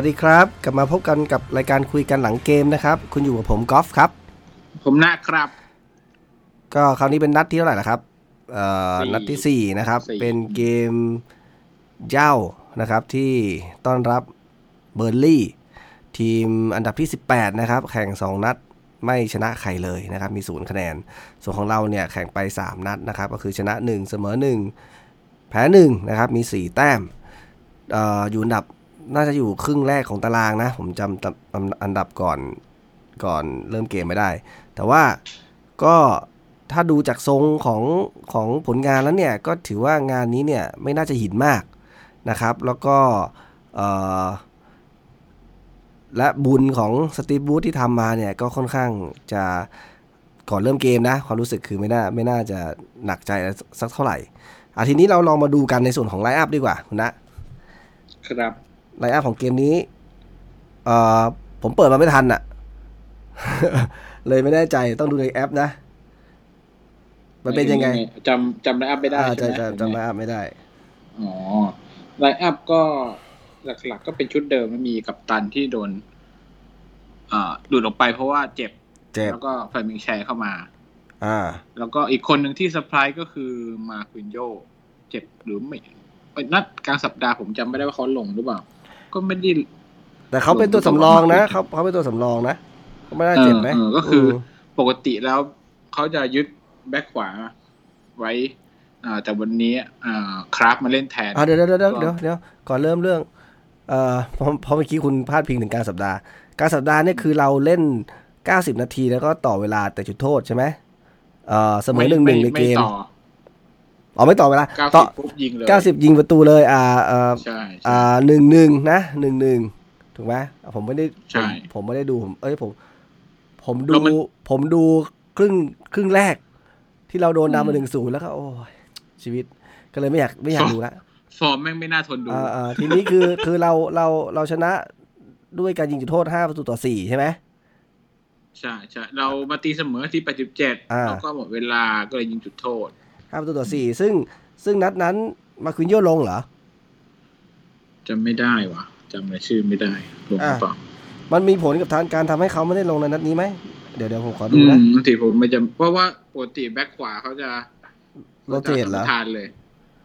สวัสดีครับ กลับมาพบกันกับรายการคุยกันหลังเกมนะครับ คุณอยู่กับผมกอล์ฟครับ ผมนะครับ ก็คราวนี้เป็นนัดที่เท่าไหร่ละครับเอ่อสี่นัดที่สี่นะครับ สี่ เป็นเกมเย้านะครับที่ต้อนรับเบอร์ลี่ ทีมอันดับที่ 18 นะครับ แข่ง 2 นัดไม่ชนะใครเลยนะครับ มีศูนย์คะแนน ส่วนของเราเนี่ยแข่งไป 3 นัดนะครับ ก็คือชนะ 1 เสมอ 1 แพ้ 1 นะครับ มี 4 แต้มเอ่ออยู่อันดับ น่าจะอยู่ครึ่งแรกของตารางนะ ผมจำตำตำอันดับก่อนก่อนเริ่มเกมไม่ได้ แต่ว่าก็ถ้าดูจากทรงของของผลงานแล้วเนี่ย ก็ถือว่างานนี้เนี่ยไม่น่าจะหินมากนะครับ แล้วก็และบุญของสตีบูธที่ทำมาเนี่ย ก็ค่อนข้างจะก่อนเริ่มเกมนะ ความรู้สึกคือไม่น่าไม่น่าจะหนักใจสักเท่าไหร่อาทีนี้เราลองมาดูกันในส่วนของ line-up ดีกว่านะ ครับ line-up ของเกมนี้เอ่อผมเปิดมาไม่ทันอะเลยไม่แน่ใจต้องดูในแอปนะ มันเป็นยังไงจำจำ line-up ไม่ได้อ่าใช่จะไหมจะจำ line-up ไม่ได้อ๋อ line-up ก็หลักๆก็เป็นชุดเดิมแล้วมีกัปตันที่โดนอ่าหลุดออกไปเพราะว่าเจ็บเจ็บแล้วก็ Fabian Schär เข้ามาอ่า แล้วก็อีกคนหนึ่งที่เซอร์ไพรส์ก็คือ Manquillo เจ็บหรือไม่เอ้ยนัดกลางสัปดาห์ผมจำไม่ได้ว่าเขาลงหรือเปล่า ก็ไม่ได้แต่เขาเป็นตัวสำรองนะเขาเขาเป็นตัวสำรองนะเขาไม่ได้เจ็บไหมเออเออก็คืออมปกติแล้วเขาจะยึด back ขวาไว้อ่าแต่วันนี้อ่า Krafth มาเล่นแทนอ่าเดี๋ยวเดี๋ยวเดี๋ยวก็เดี๋ยวเดี๋ยวก่อนเริ่มเรื่องเอ่อเพราะเพราะเมื่อกี้คุณพาดพิงถึงกลางสัปดาห์กลารสัปดาห์เนี่ยคือเราเล่น 90 นาทีแล้วก็ต่อเวลาแต่จุดโทษใช่ไหมเอ่อเสมอหนึ่งหนึ่งในเกมไต่ ออ๋อไม่ต่อเวลาเก้าต่สิอบปุ๊บยิงเลย90ยิงประตูเลย อ่าเอ่อใช่ใช่อ่าหนึ่งหนึ่งนะหนึ่งหนึ่งถูกไหมผมไม่ได้ใช่ผมผมไม่ได้ดูผมเอ้ยผม ผมดูแล้วมันผมดูครึ่งครึ่งแรก ที่เราโดนนำมาหนึ่งศูนย์แล้วก็โอ้ยชีวิตก็เลยไม่อยากไม่อยากดูละฟอร์มแม่งไม่น่าทนดูอ่าอ่าทีนี้คือคือเราเราเราชนะด้วยการยิงจุดโทษห้าประตูต่อสี่ใช่ไหมใช่ใช่เรามาตีเสมอที่แปดสิบเจ็ดอ่าแล้วก็หมดเวลาก็เลยยิงจุดโทษ ห้าประตูต่อสี่ซึ่งซึ่งนัดนั้นมาควินโยลงเหรอจำไม่ได้วะจำรายชื่อไม่ได้ลงหรือเปล่ามันมีผลกับทางการทำให้เขาไม่ได้ลงในนัดนี้ไหมเดี๋ยวเดี๋ยวผมขอดูอืนะมบางทีผมไม่จำเพราะว่าปกติแบ็คขวาเขาจะโรเตทเหรอขาจะสัมปทานเลย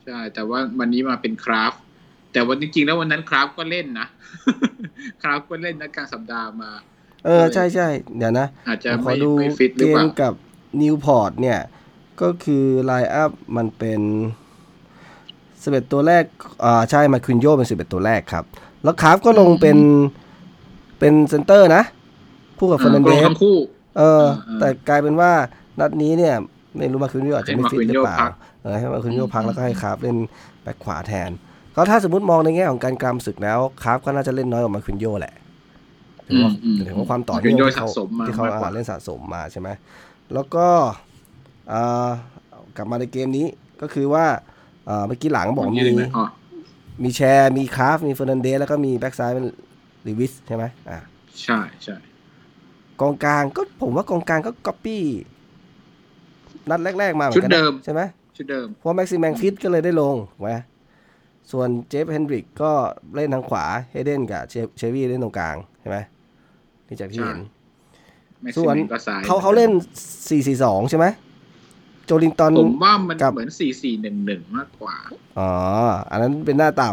ใช่แต่ว่าวันนี้มาเป็นคราฟ แต่วันจริงๆแล้ววันนั้นคราฟก็เล่นนะคราฟก็เล่นนะกลางสัปดาห์มา เออใช่ใช่เดี๋ยวนะอาจจะผมขอไม่ดูไม่ฟิตหรือเกเปมล่ากับนิวพอร์ตเนี่ย ก็คือไลน์อัพมันเป็นสิบเอ็ดตัวแรก อ่า ใช่ มาควินโยเป็นสิบเอ็ดตัวแรกครับ แล้วคราฟก็ลงเป็น เป็นเซนเตอร์นะ คู่กับเฟอร์นันเดลงสทั้งคู่เออเออ แต่กลายเป็นว่านัดนี้เนี่ย ไม่รู้มาควินโยอาจจะไม่ให้ฟิตหรือเปล่ามาควินโญ่พักเออ ให้มาควินโยพักอืมแล้วก็ให้คราฟเล่นแบ็คขวาแทน ก็ถ้าสมมติมองในแง่ของการกรามศึกแล้วคราฟก็น่าจะเล่นน้อยกว่ามาควินโยแหละถือว่าอืมถือว่าความต่อมาควิเนื่องนโญ่ที่เขาสะสมมาที่เขามากกว่าอ่าเล่นสะสมมาใช่ไหม แล้วก็อ่า กลับมาในเกมนี้ก็คือว่าอ่าเมื่อกี้หลังบอกผมมียืนไหมอ๋อมีแชร์มีคราฟมีเฟอร์นันเดสแล้วก็มีแบ็กซ้ายเป็นลิวิสใช่ไหมอ่าใช่ใช่กองกลางก็ผมว่ากองกลางก็ก๊อปปี้นัดแรก ๆ มาเหมือชุดนกันนะเดิมใช่ไหมชุดเดิมเพราะแม็กซิแมงฟิตก็เลยได้ลงถูกไหมส่วนเจฟเฮนดริกก็เล่นทางขวาเฮเดนกับเชเชวี่เล่นตรงกลางใช่ไหมนี่จากที่เห็นแม็กส่ซิวนเมนก็ซ้ายเขาเขาเล่น 4-4-2 ใช่ไหม โจลินตันผมว่ามันกับเหมือนสี่สี่หนึ่งหนึ่งมากกว่า อ๋อ อันนั้นเป็นหน้าต่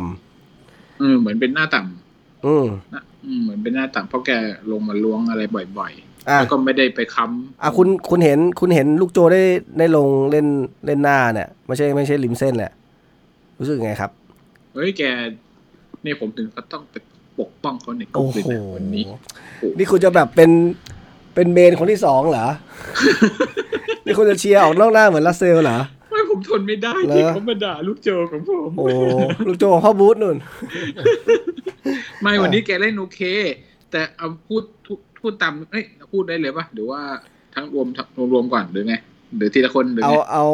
เออเหมือนเป็นหน้าต่ำอืมำนะอืมเหมือนเป็นหน้าต่ำเพราะแกลงมาล้วงอะไรบ่อยๆอะแล้วก็ไม่ได้ไปค้ำอะคุณคุณเห็นคุณเห็นลูกโจได้ได้ลงเล่นเล่นหน้าเนี่ยไม่ใช่ไม่ใช่ริมเส้นแหละ รู้สึกไงครับเฮ้ยแกนี่ผมถึงก็ต้องไปปกป้องเขาในกลุ่โอ้มเลยโหนะวันนี้ นี่คุณจะแบบเป็น เป็นเมนคนที่สองเหรอ นี่คุณจะเชียร์ออกนอกหน้าเหมือนลาเซลเหรอไม่ผมทนไม่ได้เหรอที่เขามาด่าลูกโจของผม โอ้ลูกโจของพ่อบูธนุ่น ไม่วันนี้แกเล่นโอเค แต่เอาพูดพูดพูดตามเอ้ยพูดได้เลยปะหรือว่าทั้งรวมทั้งรวมๆก่อนหรือไงหรือทีละคนหรือเอาไงเอา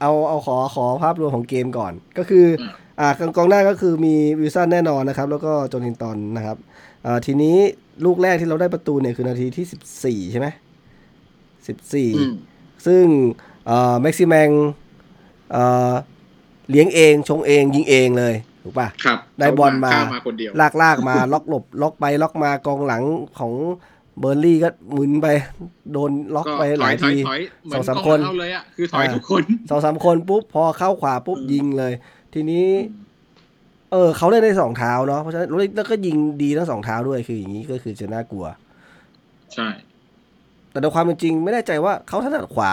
เอาเอาขอขอภาพรวมของเกมก่อน ก็คือ อ่าอ่ากองกองหน้าก็คือมีวิลสันแน่นอนนะครับ แล้วก็โจลินตันนะครับอ่า ทีนี้ลูกแรกที่เราได้ประตูเนี่ยคือนาทีที่สิบสี่ใช่ไหมสิบสี่อืมซึ่งแม็กซิแมงเลี้ยงเองชงเองยิงเองเลยถูกป่ะครับได้บอลมาข้มาคนเดียวลากลากมาล็อกหลบ ล็อกไปล็อกมากองหลังของเบอร์ลี่ก็หมุนไป โดนล็อกก็ไปถหอลายยถอยทีถอยเหมือสอนงสามกคนเอาเลยอะคือถอยอ่าทุกคนสองสามคนปุ๊บพอเข้าขวาปุ๊บอืมยิงเลย ทีนี้ เออเขาเล่นได้สองเท้าเนาะเพราะฉะนั้นแล้วก็ยิงดีทั้งสองเท้าด้วยคืออย่างนี้ก็คือจะน่ากลัว ใช่ แต่ในความเป็นจริงไม่แน่ใจว่าเขาถนัดขวา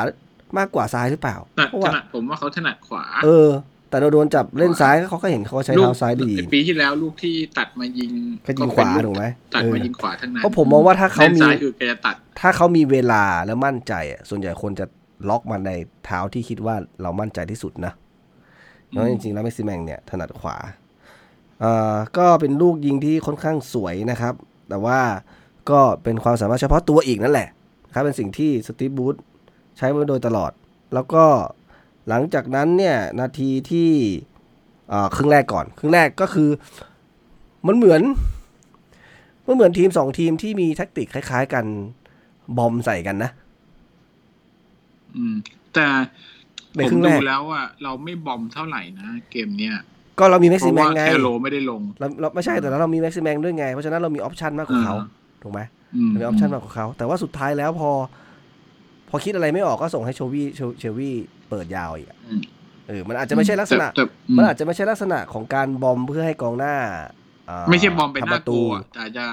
มากกว่าซ้ายหรือเปล่าแต่เพราะถว่านัดผมว่าเขาถนัดขวา เออ แต่เราโดนจับเล่นซ้ายเขาก็เห็นเขาก็ใช้เท้าซ้ายดีลูกปีที่แล้วลูกที่ตัดมายิงก็ยิงขวาเป็นถูกไหมตัดเออมายิงขวาทั้งนั้นเพราะผมมองว่าถ้าเขาล่นมีซ้ายคือแกจะตัดถ้าเขามีเวลาแล้วมั่นใจอะส่วนใหญ่คนจะล็อกมันในเท้าที่คิดว่าเรามั่นใจที่สุดนะเพราะจริงๆแล้ว Maximin เนี่ยถนัดขวาเอ่อ ก็เป็นลูกยิงที่ค่อนข้างสวยนะครับ แต่ว่าก็เป็นความสามารถเฉพาะตัวอีกนั่นแหละครับเป็นสิ่งที่ Steve Bruce ใช้มาโดยตลอด แล้วก็หลังจากนั้นเนี่ยนาทีที่เอ่อครึ่งแรกก่อน ครึ่งแรกก็คือมันเหมือนมันเหมือนทีมสองทีมที่มี tactic คล้าย ๆ กันบอมใส่กันนะ อืม แต่ในผมครึ่งแรดูกแล้วว่าเราไม่บอมเท่าไหร่นะเกมเนี้ย ก็เรามีแม็กเพซิราะแมงว่าไงแคโรไม่ได้ลงเราเราไม่ใช่แต่เรามีแม็กซิแมงด้วยไง เพราะฉะนั้นเรามีออปชันมากกว่าเขาอ่าถูกไหมอืมเรามีออปชันมากกว่าเขา แต่ว่าสุดท้ายแล้วพอ พอคิดอะไรไม่ออกก็ส่งให้โชวี่โชเชวี่เปิดยาวอีกอะอืมเออมันอาจจะไม่ใช่ลักษณะแต่แต่อืมมันอาจจะไม่ใช่ลักษณะของการบอมเพื่อให้กองหน้าอ่าไม่ใช่บอมเป็นหทำปน้าระตัตูวแต่อาจจะ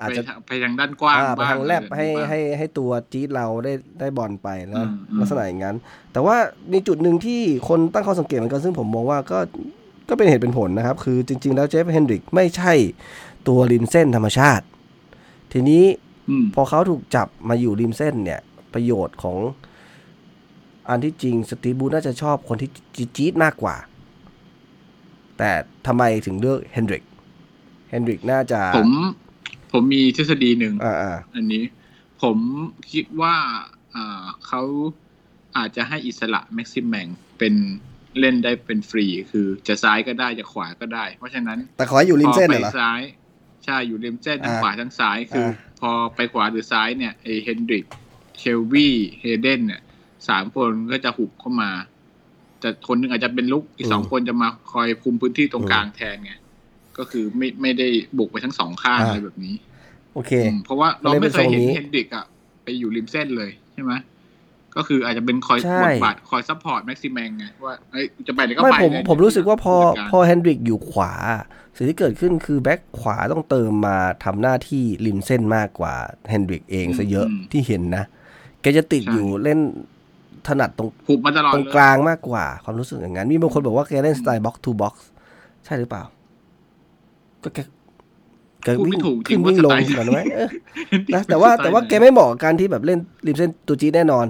อาจไปจะทางไปทางด้านกว้างอ่าไปบ้างทางแลบอะไรให้บ้างให้ให้ตัวจี๊ดเราได้ได้บอลไปแล้วอืมอืมลักษณะอย่างนั้น แต่ว่ามีจุดหนึ่งที่คนตั้งข้อสังเกตเหมือนกันซึ่งผมมองว่าก็ ก็เป็นเหตุเป็นผลนะครับ คือจริง ๆ แล้วเจฟเฮนดริกไม่ใช่ตัวริมเส้นธรรมชาติ ทีนี้อืมพอเขาถูกจับมาอยู่ริมเส้นเนี่ย ประโยชน์ของอันที่จริงสตีฟบูธน่าจะชอบคนที่จี๊ดๆมากกว่า แต่ทำไมถึงเลือกเฮนดริกเฮนดริกน่าจะผมผมมีทฤษฎีหนึ่งอ่าอ่าอันนี้ ผมคิดว่าอ่าเขาอาจจะให้อิสระแม็กซิมแมงเป็น เล่นได้เป็นฟรีคือจะซ้ายก็ได้จะขวาก็ได้ เพราะฉะนั้นแต่ขอให้อยู่ริมเส้นพอน่ะไปเหรอซ้ายใช่อยู่ริมเส้นทั้งอ่าขวาทั้งซ้ายคืออาพอไปขวาหรือซ้ายเนี่ยไอเฮนดริกเชลวี่เฮเดนเนี่ยสามคนก็จะหุบเข้ามา แต่คนหนึ่งอาจจะเป็นรุกอีกสองคนจะมาคอยคุมพื้นที่ตรงกลางแทนไงก็คือไม่ไม่ได้บุกไปทั้งสองข้างอะไรแบบนี้ โอเคอืมเพราะว่าเราไม่เคยเห็นก็เลยเป็นทรงนี้เฮนดริกอะไปอยู่ริมเส้นเลยใช่ไหม ก็คืออาจจะเป็นคอยใช่บทบาทคอย support แม็กซิแมงไงว่าเอ้ยจะไปไหนก็ไม่ไปผมเลยผมรู้สึกว่าพอจัดการพอเฮนดริกอยู่ขวา สิ่งที่เกิดขึ้นคือแบ็คขวาต้องเติมมาทำหน้าที่ริมเส้นมากกว่าเฮนดริกเองซะเยอะที่เห็นนะ แกจะติดอยู่เล่นถนัดตรงหุบมาตลอดตรงเลยกลางมากกว่า ความรู้สึกอย่างนั้น มีบางคนบอกว่าแกเล่นสไตล์ box to box ใช่หรือเปล่า ก็แกแกพูดวิ่ไม่งถูกจริขึ้งนว่าวิ่งลงสไตล์ก่อนไหมเออนะแต่ว่าแต่ว่าแกไม่เหมาะกับการที่แบบเล่นริมเส้นตัวจี๊ดแน่นอน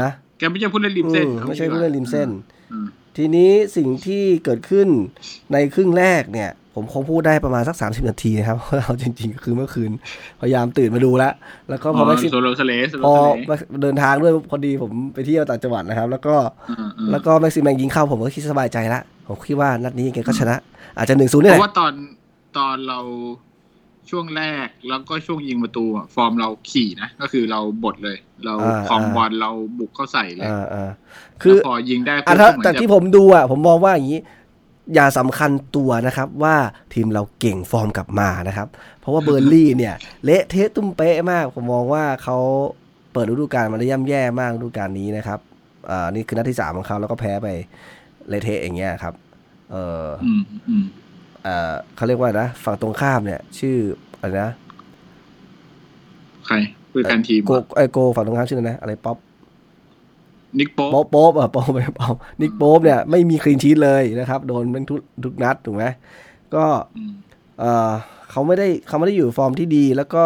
นะแกไม่ใช่ผู้เล่นริมเส้นอืมไม่ใช่ผู้เล่นริมเส้นอืมทีนี้สิ่งที่เกิดขึ้นในครึ่งแรกเนี่ย ผมคงพูดได้ประมาณสัก 30 นาทีนะครับเพราะเอาจริง ๆ ก็คือเมื่อคืน พยายามตื่นมาดูแล้ว แล้วก็พอแม็กซิโซโลสเลสโซโลพอสเลสเดินทางด้วยพอดีผมไปเที่ยวต่างจังหวัดนะครับ แล้วก็อืมอืมแล้วก็แม็กซิแมงยิงเข้าผมก็คิดสบายใจละผมคิดว่านัดนี้แกก็ชนะ อาจจะหนึ่งศูนย์นี่เพแหละราะว่าตอนตอนเรา ช่วงแรกแล้วก็ช่วงยิงประตูอะฟอร์มเราขี่นะ ก็คือเราบดเลย เราคลองบอลเราบุกเข้าใส่เลยอ่าอ่าคือแล้วพอยิงได้อะปุ๊บถ้าก็เหมือนจากจะที่ผมดูอะผมมองว่าอย่างนี้อย่าสำคัญตัวนะครับว่าทีมเราเก่งฟอร์มกลับมานะครับ เพราะว่าเบิร์นลีย์เนี่ย เละเทะตุ้มเป๊ะมาก ผมมองว่าเขาเปิดฤดูกาลมาได้ย่ำแย่มากฤดูกาลนี้นะครับอ่านี่คือนัดที่สามของเขาแล้วก็แพ้ไปเละเทะอย่างเงี้ยครับ เอออืมอืม เออเขาเรียกว่านะฝั่งตรงข้ามเนี่ย ชื่ออะไรนะใครผู้จัดการทีมโกไอโกฝั่งตรงข้ามชื่ออะไรนะอะไรป๊อปนิกโป๊โป๊ปโป๊ปอะโป๊ปไม่ป๊อปนิกโป๊ปเนี่ยไม่มี clean sheet เลยนะครับ โดนเป็นทุกทุกนัดถูกไหมก็อืมเออเขาไม่ได้เขาไม่ได้อยู่ฟอร์มที่ดีแล้วก็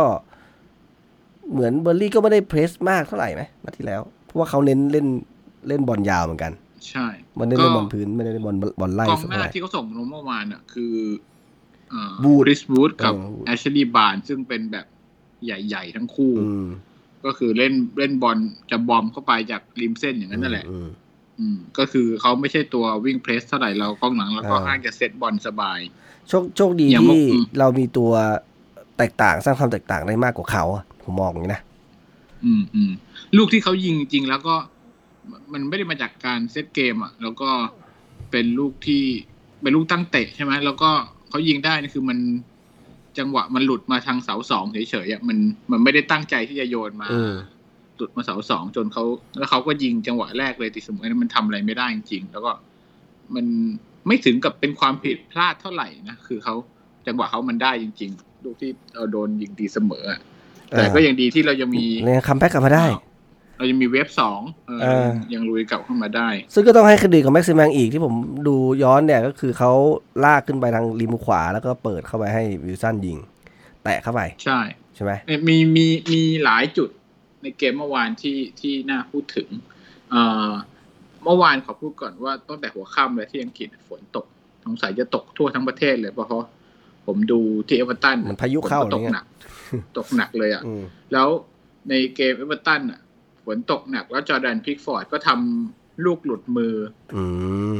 เหมือนเบิร์นลีย์ก็ไม่ได้ press มากเท่าไหร่ไหมนัดที่แล้ว เพราะว่าเขาเน้นเล่นเล่นบอลยาวเหมือนกัน ใช่มันได้เล่นบอลพื้นไม่ได้เล่นบอลบอลไล่กองสักหเท่าน้าไหร่ที่เขาส่งลงเมื่อวานอะคือเอ่อบูธริสบูธกับเออแอชลีย์บาร์นซึ่งเป็นแบบใหญ่ ๆ ทั้งคู่อืมก็คือเล่นเล่นบอลจะบอมเข้าไปจากริมเส้นอย่างนั้นนั่นแหละอืมอืมก็คือเขาไม่ใช่ตัววิ่งเพรสเท่าไหร่เรากองหลังแล้วก็อ่าอ้างจะเซตบอลสบาย โชคโชคดีอย่างที่อืมเรามีตัวแตกต่างสร้างความแตกต่างได้มากกว่าเขาอะผมมองอย่างนี้นะอืมอืมลูกที่เขายิงจริงแล้วก็ มันไม่ได้มาจากการเซตเกมอะ แล้วก็เป็นลูกที่เป็นลูกตั้งเตะใช่ไหมแล้วก็เขายิงได้นี่คือมันจังหวะมันหลุดมาทางเสาสองเฉยๆอะมันมันไม่ได้ตั้งใจที่จะโยนมาอืมหลุดมาเสาสองจนเขาแล้วเขาก็ยิงจังหวะแรกเลยติดเสมอนั้นมันทำอะไรไม่ได้จริงๆแล้วก็มันไม่ถึงกับเป็นความผิดพลาดเท่าไหร่นะคือเขาจังหวะเขามันได้จริง ๆ ลูกที่เราโดนยิงตีเสมออะแต่ก็ยังดีที่เรายังมีเนี่ย comeback กลับมาได้ เรายังมี wave สองเออเออยังลุยกลับเข้ามาได้ ซึ่งก็ต้องให้เครดิตกับแม็กซิแมงอีกที่ผมดูย้อนเนี่ยก็คือเขาลากขึ้นไปทางริมขวาแล้วก็เปิดเข้าไปให้วิลสันยิง แตะเข้าไป ใช่ใช่ไหมเอ่อมีมีมีหลายจุดในเกมเมื่อวานที่ที่น่าพูดถึงเอ่อเมื่อวานขอพูดก่อนว่าตั้งแต่หัวค่ำเลยที่อังกฤษฝนตกสงสัยจะตกทั่วทั้งประเทศเลยเพราะเพราะผมดูที่เอเวอร์ตันมันพายุเข้าฝอะนไรตกเงี้ยหนัก ตกหนักเลยอะอืมแล้วในเกมเอเวอร์ตันอะ ฝนตกหนัก แล้วจอร์แดนพิกฟอร์ดก็ทำลูกหลุดมืออืม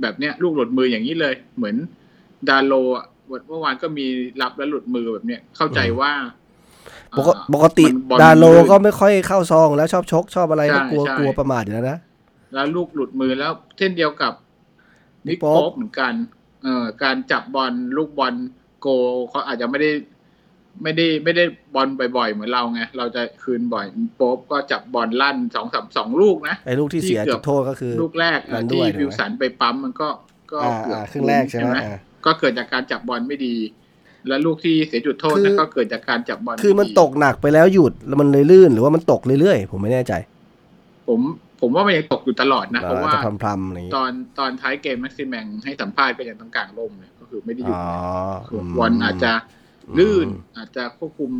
แบบเนี้ยลูกหลุดมืออย่างนี้เลย เหมือนดาโลอะเมื่อวานก็มีรับแล้วหลุดมือแบบเนี้ยเข้าใจว่าปกอ่าปกติมันบอลดาโลลื่นก็ไม่ค่อยเข้าซองแล้วชอบชกชอบอะไรใช่ก็กลัวใช่กลัวประมาทอยู่แล้วนะแล้วลูกหลุดมือแล้วเช่นเดียวกับนิกโป๊ปโป๊ปเหมือนกัน เอ่อการจับบอลลูกบอลโกเขาอาจจะไม่ได้ ไม่ได้ไม่ได้บอลบ่อยๆ เหมือนเราไงเราจะคืนบ่อยโป๊ปก็จับบอลลั่นสองสามสองลูกนะไอ้ลูกที่เสียที่เกืจุอบดโทษก็คือ ลูกแรกนั่นด้ที่วยถูกไหมวิลสันไปปั๊มมันก็ก็อ่าเกือบอ่าครึ่งแรกใช่ไหมอ่าก็เกิดจากการจับบอลไม่ดี แล้วลูกที่เสียจุดโทษคือนั่นก็เกิดจากการจับบอลคือมันไดีตกหนักไปแล้วหยุดแล้วมันเลยลื่นหรือว่ามันตกเรื่อยๆผมไม่แน่ใจ ผมผมว่ามันยังตกอยู่ตลอดนะเพราะว่าจะพรำๆอะไรอย่างตงี้อนตอนท้ายเกมแม็กซิแมงให้สัมภาษณ์ก็ยังต้องกลางร่มเลยก็คือไม่ได้หยุดอ๋อคือมบอลอาจจะ ลื่นอาจจะควบคุม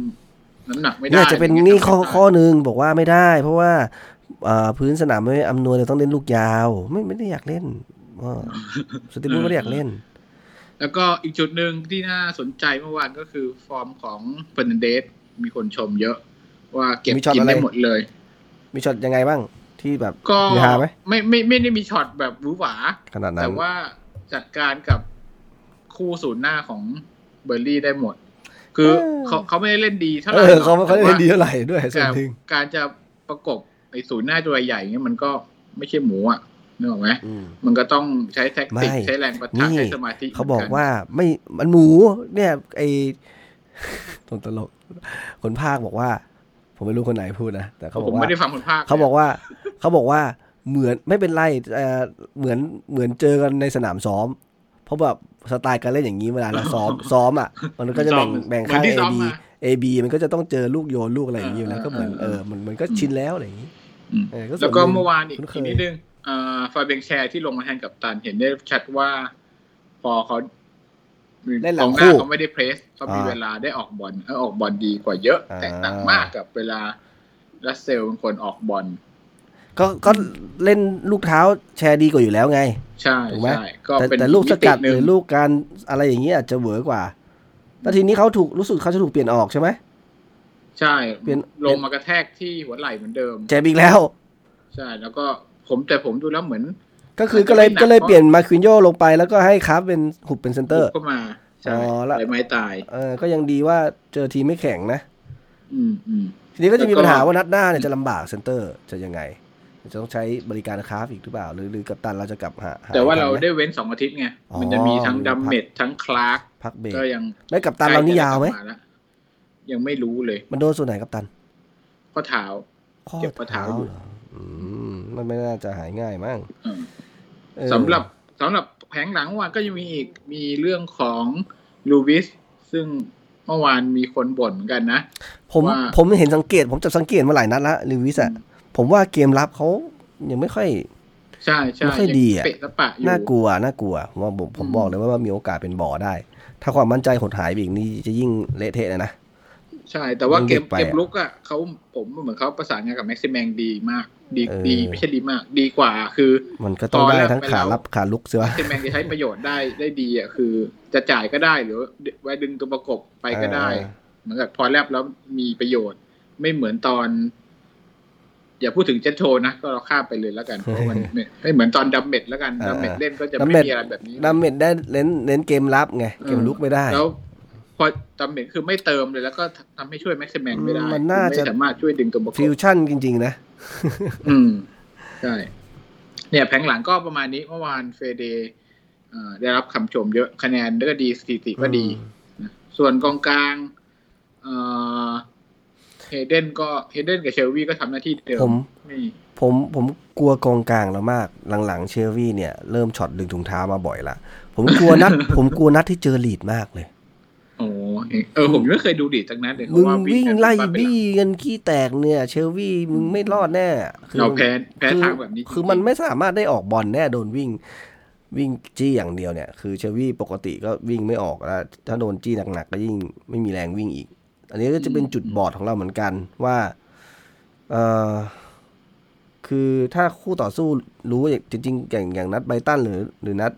น้ำหนักไม่ได้เนี่ยจะเป็นอะไรงี้ยนี่ข้อทำไม่ได้ข้อหนึ่งบอกว่าไม่ได้ เพราะว่าอ่าพื้นสนามไม่อำนวยเลยต้องเล่นลูกยาว ไม่ไม่ได้อยากเล่นว่าสตีฟบรูซไม่ได้อยากเล่น แล้วก็อีกจุดหนึ่งที่น่าสนใจเมื่อวานก็คือฟอร์มของเฟอร์นันเดสมีคนชมเยอะ ว่าเก็บมีช็อตกินอะไรได้หมดเลย มีช็อตยังไงบ้างที่แบบก็มีฮาไหมไม่ไม่ไม่ได้มีช็อตแบบหวือหวาขนาดนั้แต่นว่าจัดการกับคู่ศูนย์หน้าของเบอร์ลี่ได้หมด คือเขาเขาไม่ได้เล่นดีเท่าไหเอร่อเขาไม่ค่อยแต่เล่ว่นดีเท่าไหร่ด้วยส่วนการหนึ่งการจะประกบไอ้ศูนย์หน้าตัวใหญ่ๆเงี้ยมันก็ไม่ใช่หมูอะนึกออกไหมอืมมันก็ต้องใช้แท็กติกไม่ใช้แรงประนี่ทะใช้สมาธิเขาบอกหมืนนว่าไม่มันหมูเนี่ยไอตนตลกคนภาคบอกว่า ผมไม่รู้คนไหนพูดนะแต่เขาบผอกมว่าไม่ได้ฟังคนภาคเขาบอกว่าเขาบอกว่าเหมือนไม่เป็นไรเอ่อเหมือนเหมือนเจอกันในสนามซ้อม เพราะแบบสไตล์การเล่นอย่างนี้เวลาเราซ้อมซ้อมอะมันก็จะแบ่งแบ่งเหมือข้างนที่ A ซ้อม B มา A B มันก็จะต้องเจอลูกโยนลูกอะไรอย่างนี้อยู่แล้วเออก็เหมือนเอเอออมันมันก็อืมชินแล้วอะไรอย่างนี้อืมเออก็ส่แล้ววนก็หนึ่งเมื่อวานอีกคุ้นเคอียกนิดนึงอ่าฟาเบงแชร์ที่ลงมาแทนกับตันเห็นได้ชัดว่า พอเขาเล่นหลังกอคู่เขาไม่ได้เพรสเขามีอ่าเวลาได้ออกบอลเออออกบอลดีกว่าเยอะอ่าแตกต่างมากกับเวลารัสเซลเป็นคนออกบอล ก็ก็เล่นลูกเท้าแชร์ดีกว่าอยู่แล้วไง ใช่ถูกไหมใช่ก็แต่เป็นแต่ลูกสกัดมิติหรือลูกการอะไรอย่างนี้อาจจะเหวอกว่าแล้วทีนี้เขาถูกรู้สึกเขาจะถูกเปลี่ยนออกใช่ไหมใช่เปลี่ยนลงมากระแทกที่หัวไหล่เหมือนเดิมเจ็บอีกแล้ว ใช่แล้วก็ผมแต่ผมดูแล้วเหมือน ก็คืออาจจะก็เลยไม่หนักก็เลยเพราะเปลี่ยนมาควินโยลงไปแล้วก็ให้คราฟเป็นหุบเป็นเซนเตอร์บุกเข้ามาใช่อ๋อแล้วใบไม้ตายเออก็ยังดีว่าเจอทีมไม่แข็งนะ อืมอืมทีนี้ก็จะมีแล้วก็ปัญหาว่านัดหน้าเนี่ยจะลำบากเซนเตอร์จะยังไง จะต้องใช้บริการคราฟอีกหรือเปล่า หรือหรือกับตันเราจะกลับหาหแต่ว่าเราทันหมได้เว้นสองอาทิตย์ไงอ๋อมันจะมีทั้งดัมเมดทั้งคลาร์กพักเบรกก็ยังได้กับตันเรานี่ยาวไหมใกล้จะกลับแล้วยังไม่รู้เลย มันโดนส่วนไหนกับตันข้อเท้าข้อเจ็บข้อเท้าอยู่เหรออืมมันไม่น่าจะหายง่ายมั้งอืมเออสำหรับสำหรับแผงหลังเมื่อวานก็ยังมีอีกมีเรื่องของลูวิสซึ่งเมื่อวานมีคนบ่นเหมือนกันนะ ผมว่าผมเห็นสังเกต ผมจับสังเกตมาหลายนัดละลิวิสอะ ผมว่าเกมรับเขายังไม่ค่อย ใช่ใช่ไม่ค่อยดีอะงเปะสะปะอยู่น่ากลัวน่ากลัวผมว่าผมผมอืมบอกเลยว่ามีโอกาสเป็นบ่อได้ ถ้าความมั่นใจหดหายไปอีกนี่จะยิ่งเละเทะเลยนะใช่ แต่ว่ายังเกเด็มกไปเกมอะลุกอะเขาผมเหมือนเขาประสานงานกับแม็กซิแมงดีมาก ดีเออดีไม่ใช่ดีมาก ดีกว่าคือ มันก็ต้องพอได้แล้วทั้งไปขาแล้วรับขารุกใช่ไหมแม็กซิแมงจะใช้ประโยชน์ได้ได้ดีอะคือ จะจ่ายก็ได้หรือไว้ดึงตัวประกบไปก็ได้ เหมือนกับพอแลบแล้วมีประโยชน์ ไม่เหมือนตอน อย่าพูดถึงเจนโชนะก็เราข้ามไปเลยแล้วกันเพราะมันไม่ไม่เหมือนตอนดัมเมดแล้วกันดัมเมดเล่นก็จะไม่มีอะไรแบบนี้ดาเมจได้เน้นเน้นเกมรับไงเกมรุกไม่ได้แล้วพอดัมเมดคือไม่เติมเลยแล้วก็ทำให้ช่วยแม็กซิแมงไม่ได้มันน่าจะไม่สามารถช่วยดึงตัวประกบชั่นจริง ๆ นะ อืมใช่เนี่ยแผงหลังก็ประมาณนี้เมื่อวานเฟเดเอ่อได้รับคำชมเยอะคะแนนก็ดีสถิติก็ดีนะส่วนกองกลาง เอ่อเฮเดนก็เฮเดนกับเชลวีก็ทำหน้าที่เดิมผมไม่ผมผมกลัวกองกลางเรามาก หลังๆ เชลวีเนี่ยเริ่มช็อตดึงถุงเท้ามาบ่อยละผมกลัวนัด ผมกลัวนัดที่เจอลีดมากเลยโอ้เออผมยังไม่เคยดูดีจากนั้นเลยเพมึราะงว่าวิ่งกันไล่มาเป็นหลักบี้กันขี้แตกเนี่ย เชลวี่มึงไม่รอดแน่คือเราแพ้แพ้คือทางแบบนี้ คือมันไม่สามารถได้ออกบอลแน่โดนวิ่ง วิ่งจี้อย่างเดียวเนี่ย คือเชลวี่ปกติก็วิ่งไม่ออกแล้วถ้าโดนจี้หนักๆก็ยิ่งไม่มีแรงวิ่งอีก อันนี้ก็จะเป็นจุดบอดของเราเหมือนกันว่าเออคือถ้าคู่ต่อสู้รู้อย่างจริงๆอย่างอย่างนัดไบรตันหรือ หรือนัด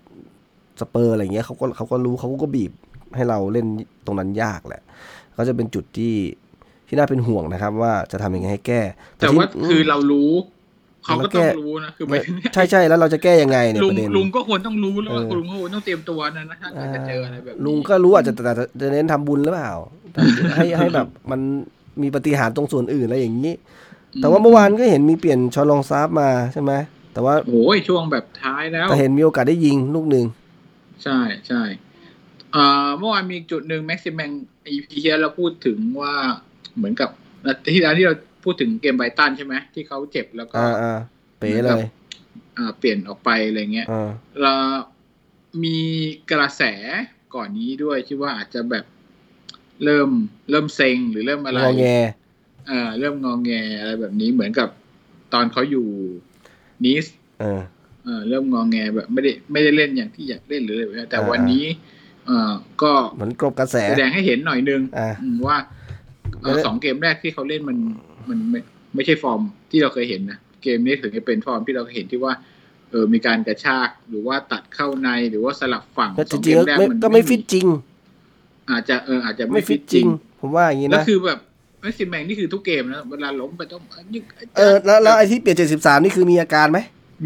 สเปอร์อะไรเงี้ยเขาก็เขาก็รู้เขาก็บีบให้เราเล่นตรงนั้นยากแหละ ก็จะเป็นจุดที่ที่น่าเป็นห่วงนะครับ ว่าจะทำยังไงให้แก้ แต่ที่ว่าคือเรารู้ เขาก็ต้องรู้นะคือไม่ไม่ใช่ใช่แล้วเราจะแก้ยังไงเนี่ยลุปงระเด็นลุงก็ควรต้องรู้แล้วว่าเออลุงก็ควรต้องเตรียมตัวนะนะถ้าเกิดจะเจออะไรแบบนี้ลุงก็รู้อาจจะแต่แต่จะเน้นทำบุญหรือเปล่าให้ให้แบบมันมีปฏิหารย์ตรงส่วนอื่นอะไรอย่างนี้ แต่ว่าเมื่อวานก็เห็นมีเปลี่ยนชอลองซาฟมาใช่ไหมแต่ว่าโอ้ยช่วงแบบท้ายแล้วแต่เห็นมีโอกาสได้ยิงลูกหนึ่งใช่ใช่เอ่อเมื่อวานมีจุดหนึ่งแม็กซิมแมงอีพีที่เราพูดถึงว่าเหมือนกับที่แล้วที่เรา พูดถึงเกมไบรตันใช่ไหมที่เขาเจ็บแล้วก็อ่าอ่าเป๋เลย อ่า เปลี่ยนออกไปอะไรเงี้ยอ่าเรามีกระแสก่อนนี้ด้วยที่ว่าอาจจะแบบเริ่มเริ่มเซ็งหรือเริ่มอะไรงอแงเออเริ่มงองแงอะไรแบบนี้เหมือนกับตอนเขาอยู่นิสเออเออเริ่มงองแงแบบไม่ได้ไม่ได้เล่นอย่างที่อยากเล่นหรืออะไรแบบนี้แต่อ่าวันนี้เออก็เหมือนกลบกระแสแสดงให้เห็นหน่อยนึงอ่าอืมว่าเอ่อไม่ได้สองเกมแรกที่เขาเล่นมัน มันไม่ไม่ใช่ฟอร์มที่เราเคยเห็นนะเกมนี้ถึงจะเป็นฟอร์มที่เราเห็นที่ว่าเออมีการกระชากหรือว่าตัดเข้าในหรือว่าสลับฝั่งแต่จสองริเกงมๆแรกไม่มันก็ไม่ฟิตจริง อาจจะเอออาจจะไม่ไม่ฟิฟิตตจจริงผมว่าอย่างนี้แล้วนะคือแบบแม็กซิแมงนี่คือทุกเกมนะเวลาล้มไปต้องยึกเออแล้วแล้วไอ้ที่เปลี่ยนเจ็ดสิบสามนี่คือมีอาการไหม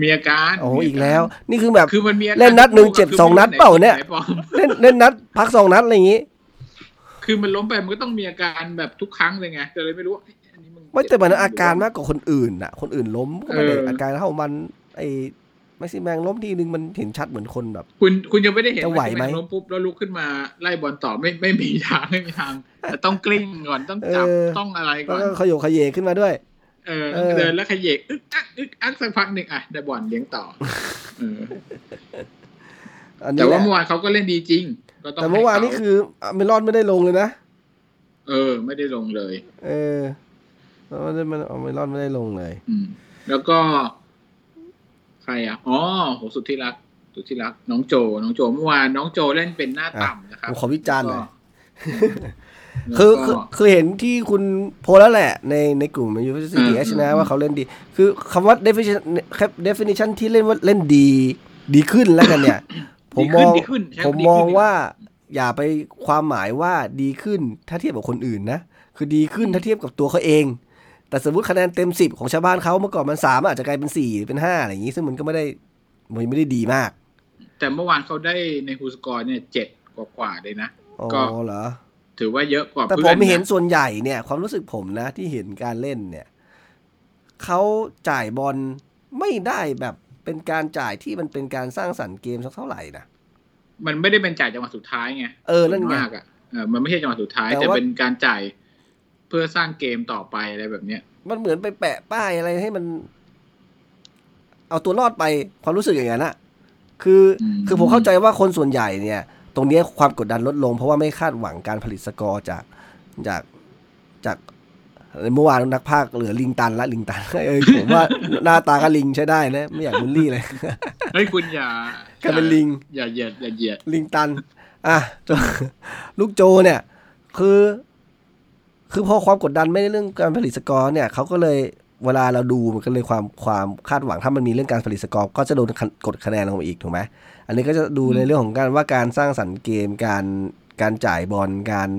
มีอาการโอ้โหมีอีกแล้ว นี่คือแบบคือมันมีอาการเล่นนัดหนึ่งเจ็บคือสองนัดเปล่าเนี่ยไหปลอมเล่นเล่นนัดพักสองนัดอะไรอย่างนี้ คือมันล้มไปมันก็ต้องมีอาการแบบทุกครั้งเลยไงแต่เลยไม่รู้ ไม่แต่มันอาการมากกว่าคนอื่นอะ คนอื่นล้มก็ไม่ได้เออออาการเท่ามัน ไอ้แม็กซิแมงล้มทีนึงมันเห็นชัดเหมือนคนแบบ คุณคุณยังไม่ได้เห็นจะไหวไหมแล้มปุ๊บแล้วลุกขึ้นมาไล่บอลต่อไม่ไม่มีทางไม่มีทางแต่ต้องกลิ้งก่อนต้องจับเออต้องอะไรแล้ก่วอนก็ขยโยกขยเยขึ้นมาด้วย เออเออเดินแล้วขยเยกอึกอักอึกอักสักพักหนึ่งอะได้บอลเลี้ยงต่อเอออันนี้แต่แหว่าละเมื่อวานเขาก็เล่นดีจริง ก็ต้องแต่เมื่อวานให้นี่ขคือเมลอนไม่ได้ลงเลยนะเออ ไม่ได้ลงเลย เออ ไม่ได้มันเมลอนไม่ได้ลงเลยอืมแล้วก็ ใครอะอ๋อโหสุดที่รัก สุดที่รัก น้องโจ น้องโจเมื่อวานน้องโจเล่นเป็นหน้าต่ำนะครับผมขอวิจารณ์หน่อยแล้วก็คือแล้วคือก็คือเห็นที่คุณโพสต์แล้วแหละ ในในกลุ่มยูฟิสิอืตี้มเอชนะอืมว่าเขาเล่นดี คือคำว่า definition definition ที่เล่นว่าเล่นดี ดีขึ้นแล้วกันเนี่ย ผมมองดีขึ้นดีขึ้นใช้ผมดีมองขึ้นว่าอย่าไปความหมายว่าดีขึ้นถ้าเทียบกับคนอื่นนะ คือดีขึ้นถ้าเทียบกับตัวเขาเอง แต่สมมติคะแนนเต็มสิบของชาวบ้านเขาเมื่อก่อนมันสามอาจจะกลายเป็นสี่เป็นห้าอะไรอย่างนี้ ซึ่งมันก็ไม่ได้มันไม่ได้ดีมาก แต่เมื่อวานเขาได้ในฮูสกอร์เนี่ยเจ็ดกว่าๆเลยนะอ๋อก็เหรอ ถือว่าเยอะกว่าแต่เพื่ผอนมเห็นนะส่วนใหญ่เนี่ย ความรู้สึกผมนะที่เห็นการเล่นเนี่ยเขาจ่ายบอลไม่ได้แบบเป็นการจ่ายที่มันเป็นการสร้างสรรค์เกมสักเท่าไหร่นะมันไม่ได้เป็นจ่ายจังหวะสุดท้ายไงเออนั่นไงส่วมากอะเออมันไม่ใช่จังหวะสุดท้ายแต่แต่ว่าเป็นการจ่าย เพื่อสร้างเกมต่อไปอะไรแบบเนี้ย มันเหมือนไปแปะป้ายอะไรให้มัน เอาตัวรอดไปความรู้สึกอย่างนั้นอะคืออมคือผมเข้าใจว่าคนส่วนใหญ่เนี่ย ตรงเนี้ยความกดดันลดลง เพราะว่าไม่คาดหวังการผลิตสกอร์จากจากจากเมื่อวานนักภาคเหลือลิงตันละลิงตันเออผมว่าหน้าตาก็ลิงใช้ได้นะ ไม่อยากบูลลี่เลยเฮ้ยคุณอย่ากลายเป็นลิง อย่าเหยียดอย่าเหยียดลิงตัน อะโจลูกโจเนี่ย คือ คือพอความกดดันไม่ได้เรื่องการผลิตสกอร์เนี่ยเขาก็เลยเวลาเราดูมันก็เลยความความคาดหวังถ้ามันมีเรื่องการผลิตสกอร์ก็จะโดนกดคะแนนลงมาอีกถูกไหมอันนี้ก็จะดูในเรื่องของการว่าการสร้างสรรค์เกมการการจ่ายบอลการ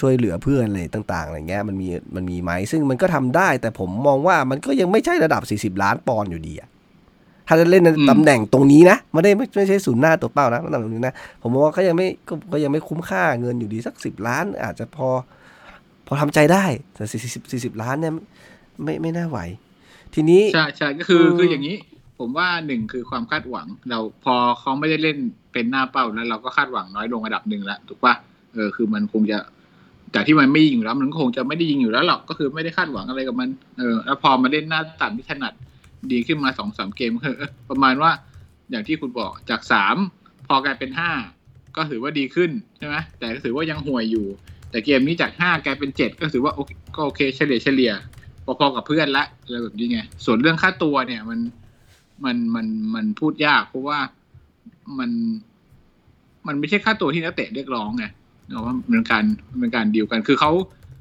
ช่วยเหลือเพื่อนอะไรต่างๆอะไรเงี้ยมันมีมันมีไหมซึ่งมันก็ทำได้ แต่ผมมองว่ามันก็ยังไม่ใช่ระดับ 40 ล้านปอนด์อยู่ดีอะถ้าจะเล่นในตำแหน่งตรงนี้นะไม่ได้ไม่ไม่ใช่ศูนย์หน้าตัวเป้านะตำแหน่งตรงนี้นะผมมองว่าก็ยังไม่ก็ยังไม่คุ้มค่าเงินอยู่ดีสักสิบล้าน อาจจะพอ พอทำใจได้แต่สี่สิบสี่สิบล้านเนี่ยไม่ไม่น่าไหว ทีนี้ใช่ใช่ก็คืออืมคืออย่างนี้ ผมว่าหนึ่งคือความคาดหวัง เราพอเขาไม่ได้เล่นเป็นหน้าเป้าแล้ว เราก็คาดหวังน้อยลงระดับหนึ่งแล้วถูกปะเออคือมันคงจะจากที่มันไม่ยิงอยู่แล้วมันก็คงจะไม่ได้ยิงอยู่แล้วหรอกก็คือไม่ได้คาดหวังอะไรกับมันเออแล้วพอมาเล่นหน้าต่ำที่ถนัดดีขึ้นมาสองสามเกมคือเออประมาณว่าอย่างที่คุณบอกจากสามพอกลายเป็นห้าก็ถือว่าดีขึ้นใช่ไหมแต่ก็ถือว่ายังห่วยอยู่ แต่เกมนี้จากห้ากลายเป็นเจ็ดก็ถือว่าโอเคก็โอเคเฉลี่ยเฉลี่ยพอๆกับเพื่อนละอะไรแบบนี้ไง ส่วนเรื่องค่าตัวเนี่ยมันมันมันมันพูดยาก เพราะว่ามัน มันไม่ใช่ค่าตัวที่นักเตะเรียกร้องไงเนาะว่าเป็นการเป็นการดีลกัน คือเขา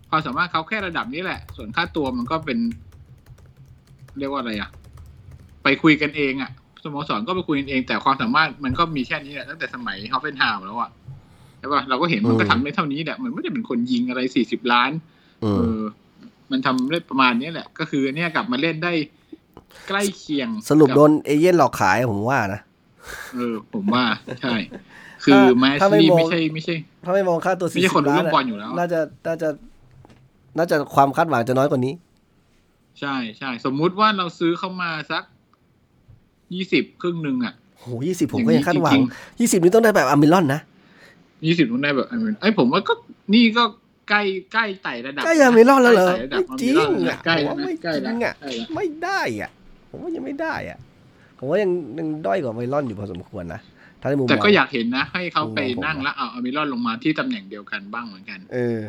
ความสามารถเขาแค่ระดับนี้แหละ ส่วนค่าตัวมันก็เป็น เรียกว่าอะไรอะไปคุยกันเองอะสโมสรก็ไปคุยกันเอง แต่ความสามารถมันก็มีแค่นี้แหละตั้งแต่สมัยฮอฟเฟนไฮม์แล้วอะ ใช่ป่ะเราก็เห็นมันก็ทำได้เท่านี้แหละมันไม่ได้เป็นคนยิงอะไรสี่สิบล้านอืมเออมันทำได้ประมาณนี้แหละ ก็คือเนี่ยกลับมาเล่นได้ใกล้เคียง สรุปก็โดนเอเย่นต์หลอกขายผมว่านะเออ ผมว่าใช่ คือแมสถ้าไม่ซี่มองไม่ใช่ไม่ใช่ ถ้าไม่มองค่าตัวไม่ใช่คนรู้ล้านเรื่องบอลอยู่แล้วน่าจะน่าจะ น่าจะความคาดหวังจะน้อยกว่านี้ ใช่ใช่สมมุติว่าเราซื้อเข้ามาสักยี่สิบครึ่งหนึ่งอะโหยี่สิบผมก็อย่างนี้ยังคาดหวัจงริงยี่สิบนี่ต้องได้แบบอามิลอนนะ ยี่สิบต้องได้แบบไอ้ยผมว่าก็นี่ก็ใกล้ใกล้ไต่ระดับใกล้อามิลอนแล้วเหรอใกไต่ระดับไม่จริงอามิลอนอะใกล้ผมแล้วว่าไม่นะใกล้จแล้วริงอะใกล้แล้วไม่ได้อะ ผมว่ายังไม่ได้อะ ผมว่ายังยังด้อยกว่าอามิลอนอยู่พอสมควรนะถ้าในมุมมองแต่ก็อยากเห็นนะ ให้เขาไปมุมมองผมนั่งแล้วเอาอามิลอนลงมาที่ตำแหน่งเดียวกันบ้างเหมือนกัน เออ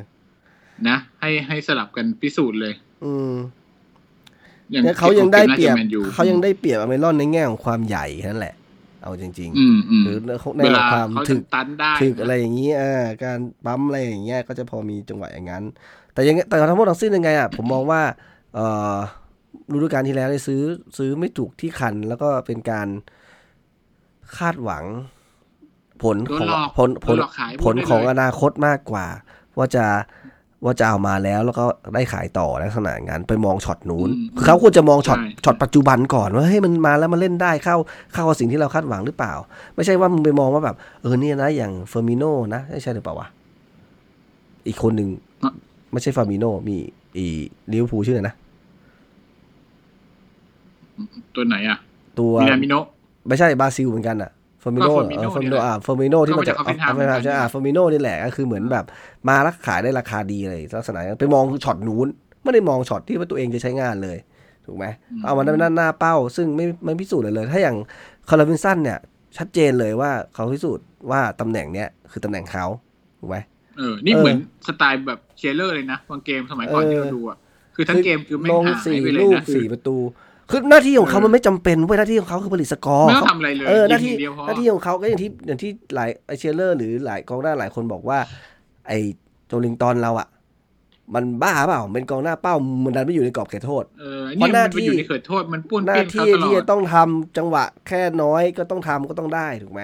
นะ ให้ให้สลับกันพิสูจน์เลย อืมอย่างเนี่ยเขายังได้เปรียบกมน่าจะแมนยูเขายังได้เปรียบอามิลอนในแง่ของความใหญ่แค่นั้นแหละ เอาจริงอืมอืมๆหรือในเวลาความเขาถึจะกตันได้ถึกอะไรอย่างนี้อ่าการปั๊มอะไรอย่างเงี้ยก็จะพอมีจังหวะอย่างนั้น แต่ยังไงแต่ทั้งหมดทั้งสิ้นยังไงอะผมมองว่าเอ่อฤดูกาลที่แล้วได้ซื้อซื้อไม่ถูกที่คัน แล้วก็เป็นการคาดหวัง ผลโดขนองหลอกผลผลโดนหลอกขายผลของพูดได้เลยอนาคตมากกว่า ว่าจะ ว่าจะเอามาแล้วแล้วก็ได้ขายต่อลักษณะอย่างนั้นไปมองช็อตนู้นอืมคือเขาควรจะมองช็อตใช่ช็อตปัจจุบันก่อนว่าเฮ้ยมันมาแล้วมันเล่นได้เข้าเข้ากับสิ่งที่เราคาดหวังหรือเปล่า ไม่ใช่ว่ามึงไปมองว่าแบบเออเนี่ยนะอย่างเฟอร์มิโนนะใช่ใช่หรือเปล่าวะอีกคนหนึ่งไม่ใช่เฟอร์มิโนมีไอ้ลิเวอร์พูลชื่ออะไรนะตัวไหนอะ ตัวมินามิโนะไม่ใช่บราซิลเหมือนกันอะเฟอร์มิโนก็ Firmino เฟอร์มิโนนี่แหละอ่าเฟอร์มิโนที่มาจากก็มาจาก Hoffenheim เฟอร์มิโนเหมือนกันใช่อ่าเฟอร์มิโนนี่แหละก็คือเหมือนแบบมาแล้วขายได้ราคาดีเลยลักษณะนั้นไปมองช็อตนู้นไม่ได้มองช็อตที่ว่าตัวเองจะใช้งานเลยถูกไหมเอามาด้านหน้าเป้า ซึ่งไม่ไม่พิสูจน์เลยเลย ถ้าอย่างคัลลัมวิลสันเนี่ย ชัดเจนเลยว่าเขาพิสูจน์ว่าตำแหน่งเนี้ยคือตำแหน่งเขาถูกไหมเออ นี่เออเหมือนสไตล์แบบเชียเรอร์เลยนะบางเกมสมัยก่อนเออที่เราดูอะคือทั้งเกมคือไม่ลงหายสี่ไปเลยลูกนะคือสี่ประตู คือหน้าที่ของเขาเออมันไม่จำเป็นเว้ยหน้าที่ของเขาคือผลิตสกอร์ไม่ต้องเขาทำอะไรเลยเออหน้าที่ยิงอย่างเดียวพอหน้าที่ของเขาก็อย่างที่อย่างที่หลายไอ้เชียเรอร์หรือหลายกองหน้าหลายคนบอกว่า ไอ้โจลินตันเราอะ มันบ้าเปล่าเป็นกองหน้าเป้ามันดันไม่อยู่ในกรอบเขตโทษเออเพนี่ราะหน้ามันไปที่อยู่ในเขตโทษมันป้วนหน้าเปี้ยนเขาที่ตลอที่ดจะต้องทำจังหวะแค่น้อยก็ต้องทำก็ต้องได้ถูกไหม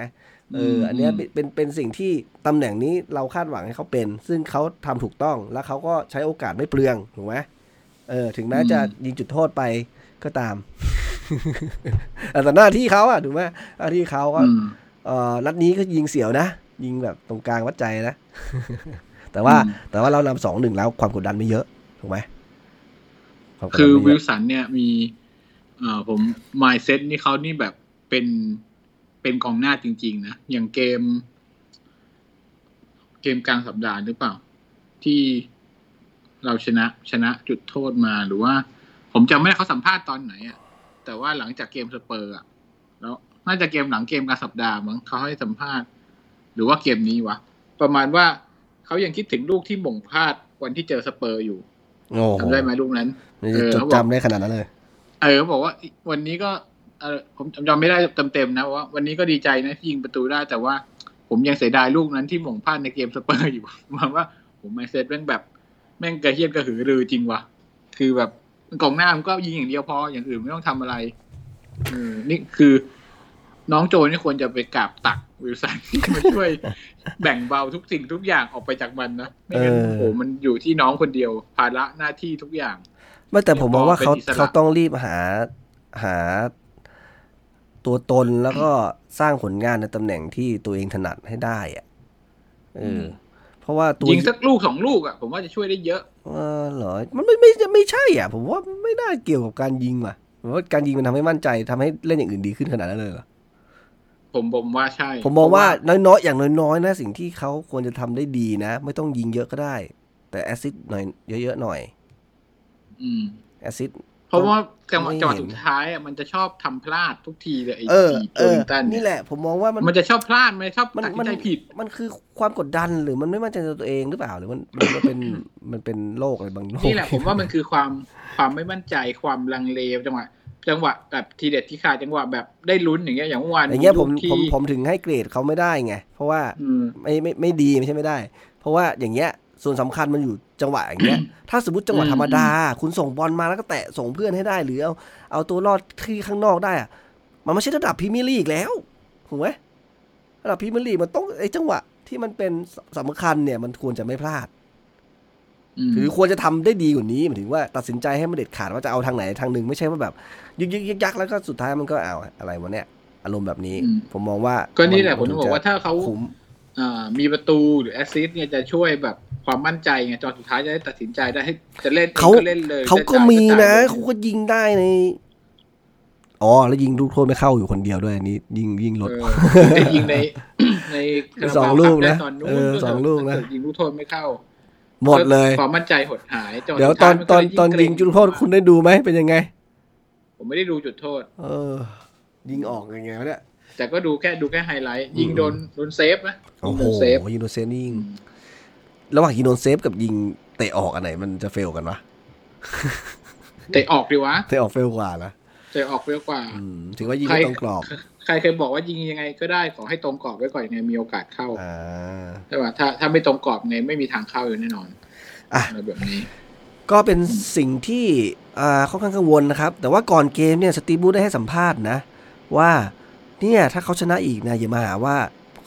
เอออมอันเนี้ยอืมเป็นเป็นเป็นสิ่งที่ตำแหน่งนี้เราคาดหวังให้เขาเป็น ซึ่งเขาทำถูกต้องแล้วเขาก็ใช้โอกาสไม่เปลืองถูกไหมเออถึงแม้จะยิงจุดโทษไป ก็ตามแต่หน้าที่เขาอะถูกไหมหน้าที่เขาก็อืมเอ่อนัดนี้ก็ยิงเสียวนะ ยิงแบบตรงกลางวัดใจนะ แต่ว่าอืมแต่ว่าเรานำสองหนึ่งแล้วความกดดันไม่เยอะ ถูกไหมความกดดันคือไม่วิเยลอะสันเนี่ยมีเอ่อผม mindset นี่เขานี่แบบเป็นเป็นกองหน้าจริง ๆ นะ อย่างเกม เกมกลางสัปดาห์หรือเปล่า ที่เราชนะชนะจุดโทษมาหรือว่า ผมจำไม่ได้เขาสัมภาษณ์ตอนไหนอะแต่ว่าหลังจากเกมสเปอร์อะแล้วน่าจะเกมหลังเกมกลางสัปดาห์มั้งเขาให้สัมภาษณ์ หรือว่าเกมนี้วะ ประมาณว่าเขายังคิดถึงลูกที่โหม่งพลาดวันที่เจอสเปอร์อยู่โอ้โหจำได้ไหมลูกนั้นนี่เออจดเขาบอกจำได้ขนาดนั้นเลย เออเขาบอกว่าวันนี้ก็เออผมจำไม่ได้เต็มๆนะว่าวันนี้ก็ดีใจนะที่ยิงประตูได้แต่ว่าผมยังเสียดายลูกนั้นที่โหม่งพลาดในเกมสเปอร์อยู่หมายว่าผม mindset แม่งแบบ แม่งกระเหี้ยนกระหือรือจริงว่ะคือแบบ กองหน้ามันก็ยิงอย่างเดียวพออย่างอื่นไม่ต้องทำอะไรเออนี่คือน้องโจนี่ควรจะไปกราบตักวิลสันมาช่วยแบ่งเบาทุกสิ่งทุกอย่างออกไปจากมันนะไม่งั้นเออโอ้โหมันอยู่ที่น้องคนเดียว ภาระหน้าที่ทุกอย่างไม่แต่ผมมองว่าเขาเป็นอิสระเขาต้องรีบหาหา ตัวตนแล้วก็สร้างผลงานในตำแหน่งที่ตัวเองถนัดให้ได้อะเอออมเพราะว่าตัวยิงสักลูกสองลูกอะผมว่าจะช่วยได้เยอะ เออเหรอมันไม่ไม่ไม่ไม่ใช่อะ ผมว่าไม่น่าเกี่ยวกับการยิงว่ะว่าการยิงมันทำให้มั่นใจทำให้เล่นอย่างอื่นดีขึ้นขนาดนั้นเลยเหรอผมผมว่าใช่ ผมมองว่าน้อยๆอย่างน้อยๆนะสิ่งที่เขาควรจะทำได้ดีนะ ไม่ต้องยิงเยอะก็ได้ แต่แอซิดหน่อยเยอะๆหน่อยอืมแอซิด เพราะว่าจังหวะไม่เห็นจังหวะสุดท้ายอะมันจะชอบทำพลาดทุกทีเลยไอ้เออทีเอตัวอลิงตันนี่เนี่ยแหละ ผมมองว่ามันมันจะชอบพลาดมันชอบมันตัดสิมันนใจผิด มันคือความกดดันหรือมันไม่มั่นใจในตัวเองหรือเปล่าหรือมันมันมันเป็นมันเป็นโรคอะไรบางโรคนี่แหละผมว่ามันคือความความไม่มั่นใจความลังเลจังหวะจังหวะแบบทีเด็ดที่ขาดจังหวะแบบได้ลุ้นอย่างเงี้ยอย่างเมื่อวานอย่างเงี้ยผมลูกที่ผมผมถึงให้เกรดเขาไม่ได้ไงเพราะว่าอืมไม่ไม่ไม่ดีไม่ใช่ไม่ได้ เพราะว่าอย่างเงี้ย ส่วนสำคัญมันอยู่จังหวะอย่างเงี้ย ถ้าสมมติจังหวะอืมธรรมดา คุณส่งบอลมาแล้วก็แตะส่งเพื่อนให้ได้ หรือเอาเอาตัวรอดที่ข้างนอกได้อะมันไม่ใช่ระดับพรีเมียร์ลีกแล้วถูกไหมระดับพรีเมียร์ลีกมันต้องไอ้จังหวะที่มันเป็นสำคัญเนี่ย มันควรจะไม่พลาดมหรือควรจะทำได้ดีกว่านี้หมายถึงว่าตัดสินใจให้มันเด็ดขาดว่าจะเอาทางไหนทางหนึ่งไม่ใช่ว่าแบบยึกยึกยึกยักแล้วก็สุดท้ายมันก็เอาอะไรวะเนี่ยอารมณ์แบบนี้ ผมมองว่า ก็นี่แหละผมถึงบอกว่าถ้าเขาคุ้ มอ่ามีประตูหรือแอสซิสต์เนี่ยจะช่วยแบบความมั่นใจไงจนสุดท้ายจะได้ตัดสินใจได้ให้จะเล่นเขาเล่นเลยเขาก็จะจ่ยมีจ่ายนะเลยเขาก็ยิงได้ในอ๋อแล้วยิงลูกโทษไม่เข้าอยู่คนเดียวด้วยอันนี้ยิงยิงลดเออได้ยิงในในคาราบาวสองลูกนะคบได้ตอนนู้นเออสองลูกนะยิงลูกโทษไม่เข้า หมดเลยความมั่นใจหดหายจเดี๋ยวสุตอนท้ามัตอนก็ตอนเกรยิงจุดโทษคุณได้ดูไหมเป็นยังไง ผมไม่ได้ดูจุดโทษ เออ ยิงออกยังไงวะเนี่ย แต่ก็ดูแค่ดูแค่ไฮไลท์ยิงโดนโดนเซฟนะโอ้ยิงโหโดนเซฟยิงโดนเซฟนี่ยิงระหว่างยิงโดนเซฟกับยิงเตะออกอันไหนมันจะ fail กันวะเตะออกดีวะเตะออก fail กว่านะเตะออกเร็วกว่าอืมถือว่ายิงใครไม่ตรงกรอบ ใครเคยบอกว่ายิงยังไงก็ได้ขอให้ตรงกรอบไว้ก่อนยังไงมีโอกาสเข้าอ่าแต่ว่าถ้าถ้าไม่ตรงกรอบไงไม่มีทางเข้าอยู่แน่นอนอะอะไรแบบนี้ ก็เป็นสิ่งที่อ่าค่อนข้างกังวลนะครับ แต่ว่าก่อนเกมเนี่ยสตีฟบูธได้ให้สัมภาษณ์นะ ว่า เนี่ยถ้าเขาชนะอีกนะอย่ามาหาว่า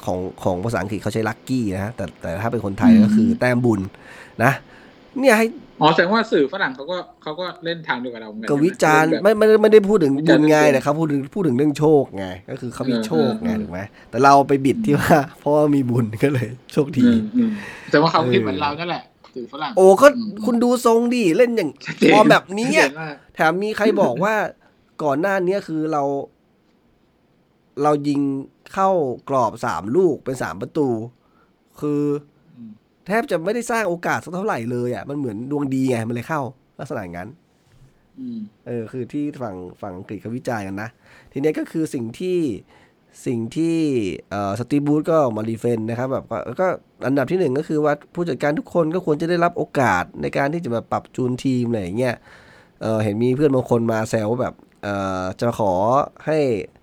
ของของภาษาอังกฤษเขาใช้ลัคกี้นะแต่แต่ถ้าเป็นคนไทยอืมก็คือแต้มบุญนะ เนี่ยให้อ๋อแสดงว่าสื่อฝรั่งเขาก็เขาก็เล่นทางเดียวกับเราเหมือนกันกับวิจารณ์แบบไม่ไม่ไม่ได้พูดถึงวิบุจารณ์ญไงเรื่องแต่เขาพูดถึงพูดถึงเรื่องโชคไงก็คือเขามีเออโชคไงเออถูกไหมแต่เราไปบิดที่ว่าเพราะว่ามีบุญก็เลย โชคดีอืมอืมแต่ว่าเขาเออคิดเหมือนเรานั่นแหละสื่อฝรั่งโอ้ก็อืมคุณดูทรงดิเล่นอย่างชัดเจนฟอร์มแบบนี้ชัดอะเจนมากแถมมีใครบอกว่าก่อนหน้านี้คือเรา เรายิงเข้ากรอบสามลูกเป็นสามประตู คืออืมแทบจะไม่ได้สร้างโอกาสสักเท่าไหร่เลยอะมันเหมือนดวงดีไงมันเลยเข้าลักษณะอย่างนั้นอืมเออ คือที่ฝั่งฝั่งอังกฤษเขาวิจารณ์กันนะ ทีเนี้ยก็คือสิ่งที่สิ่งที่เอ่อสตีบูธก็ออกมารีเฟนนะครับแบบว่าก็อันดับที่หนึ่งก็คือว่าผู้จัดการทุกคนก็ควรจะได้รับโอกาสในการที่จะมาปรับจูนทีมอะไรอย่างเงี้ยเออเห็นมีเพื่อนบางคนมาแซวว่าแบบเอ่อจะขอให้เ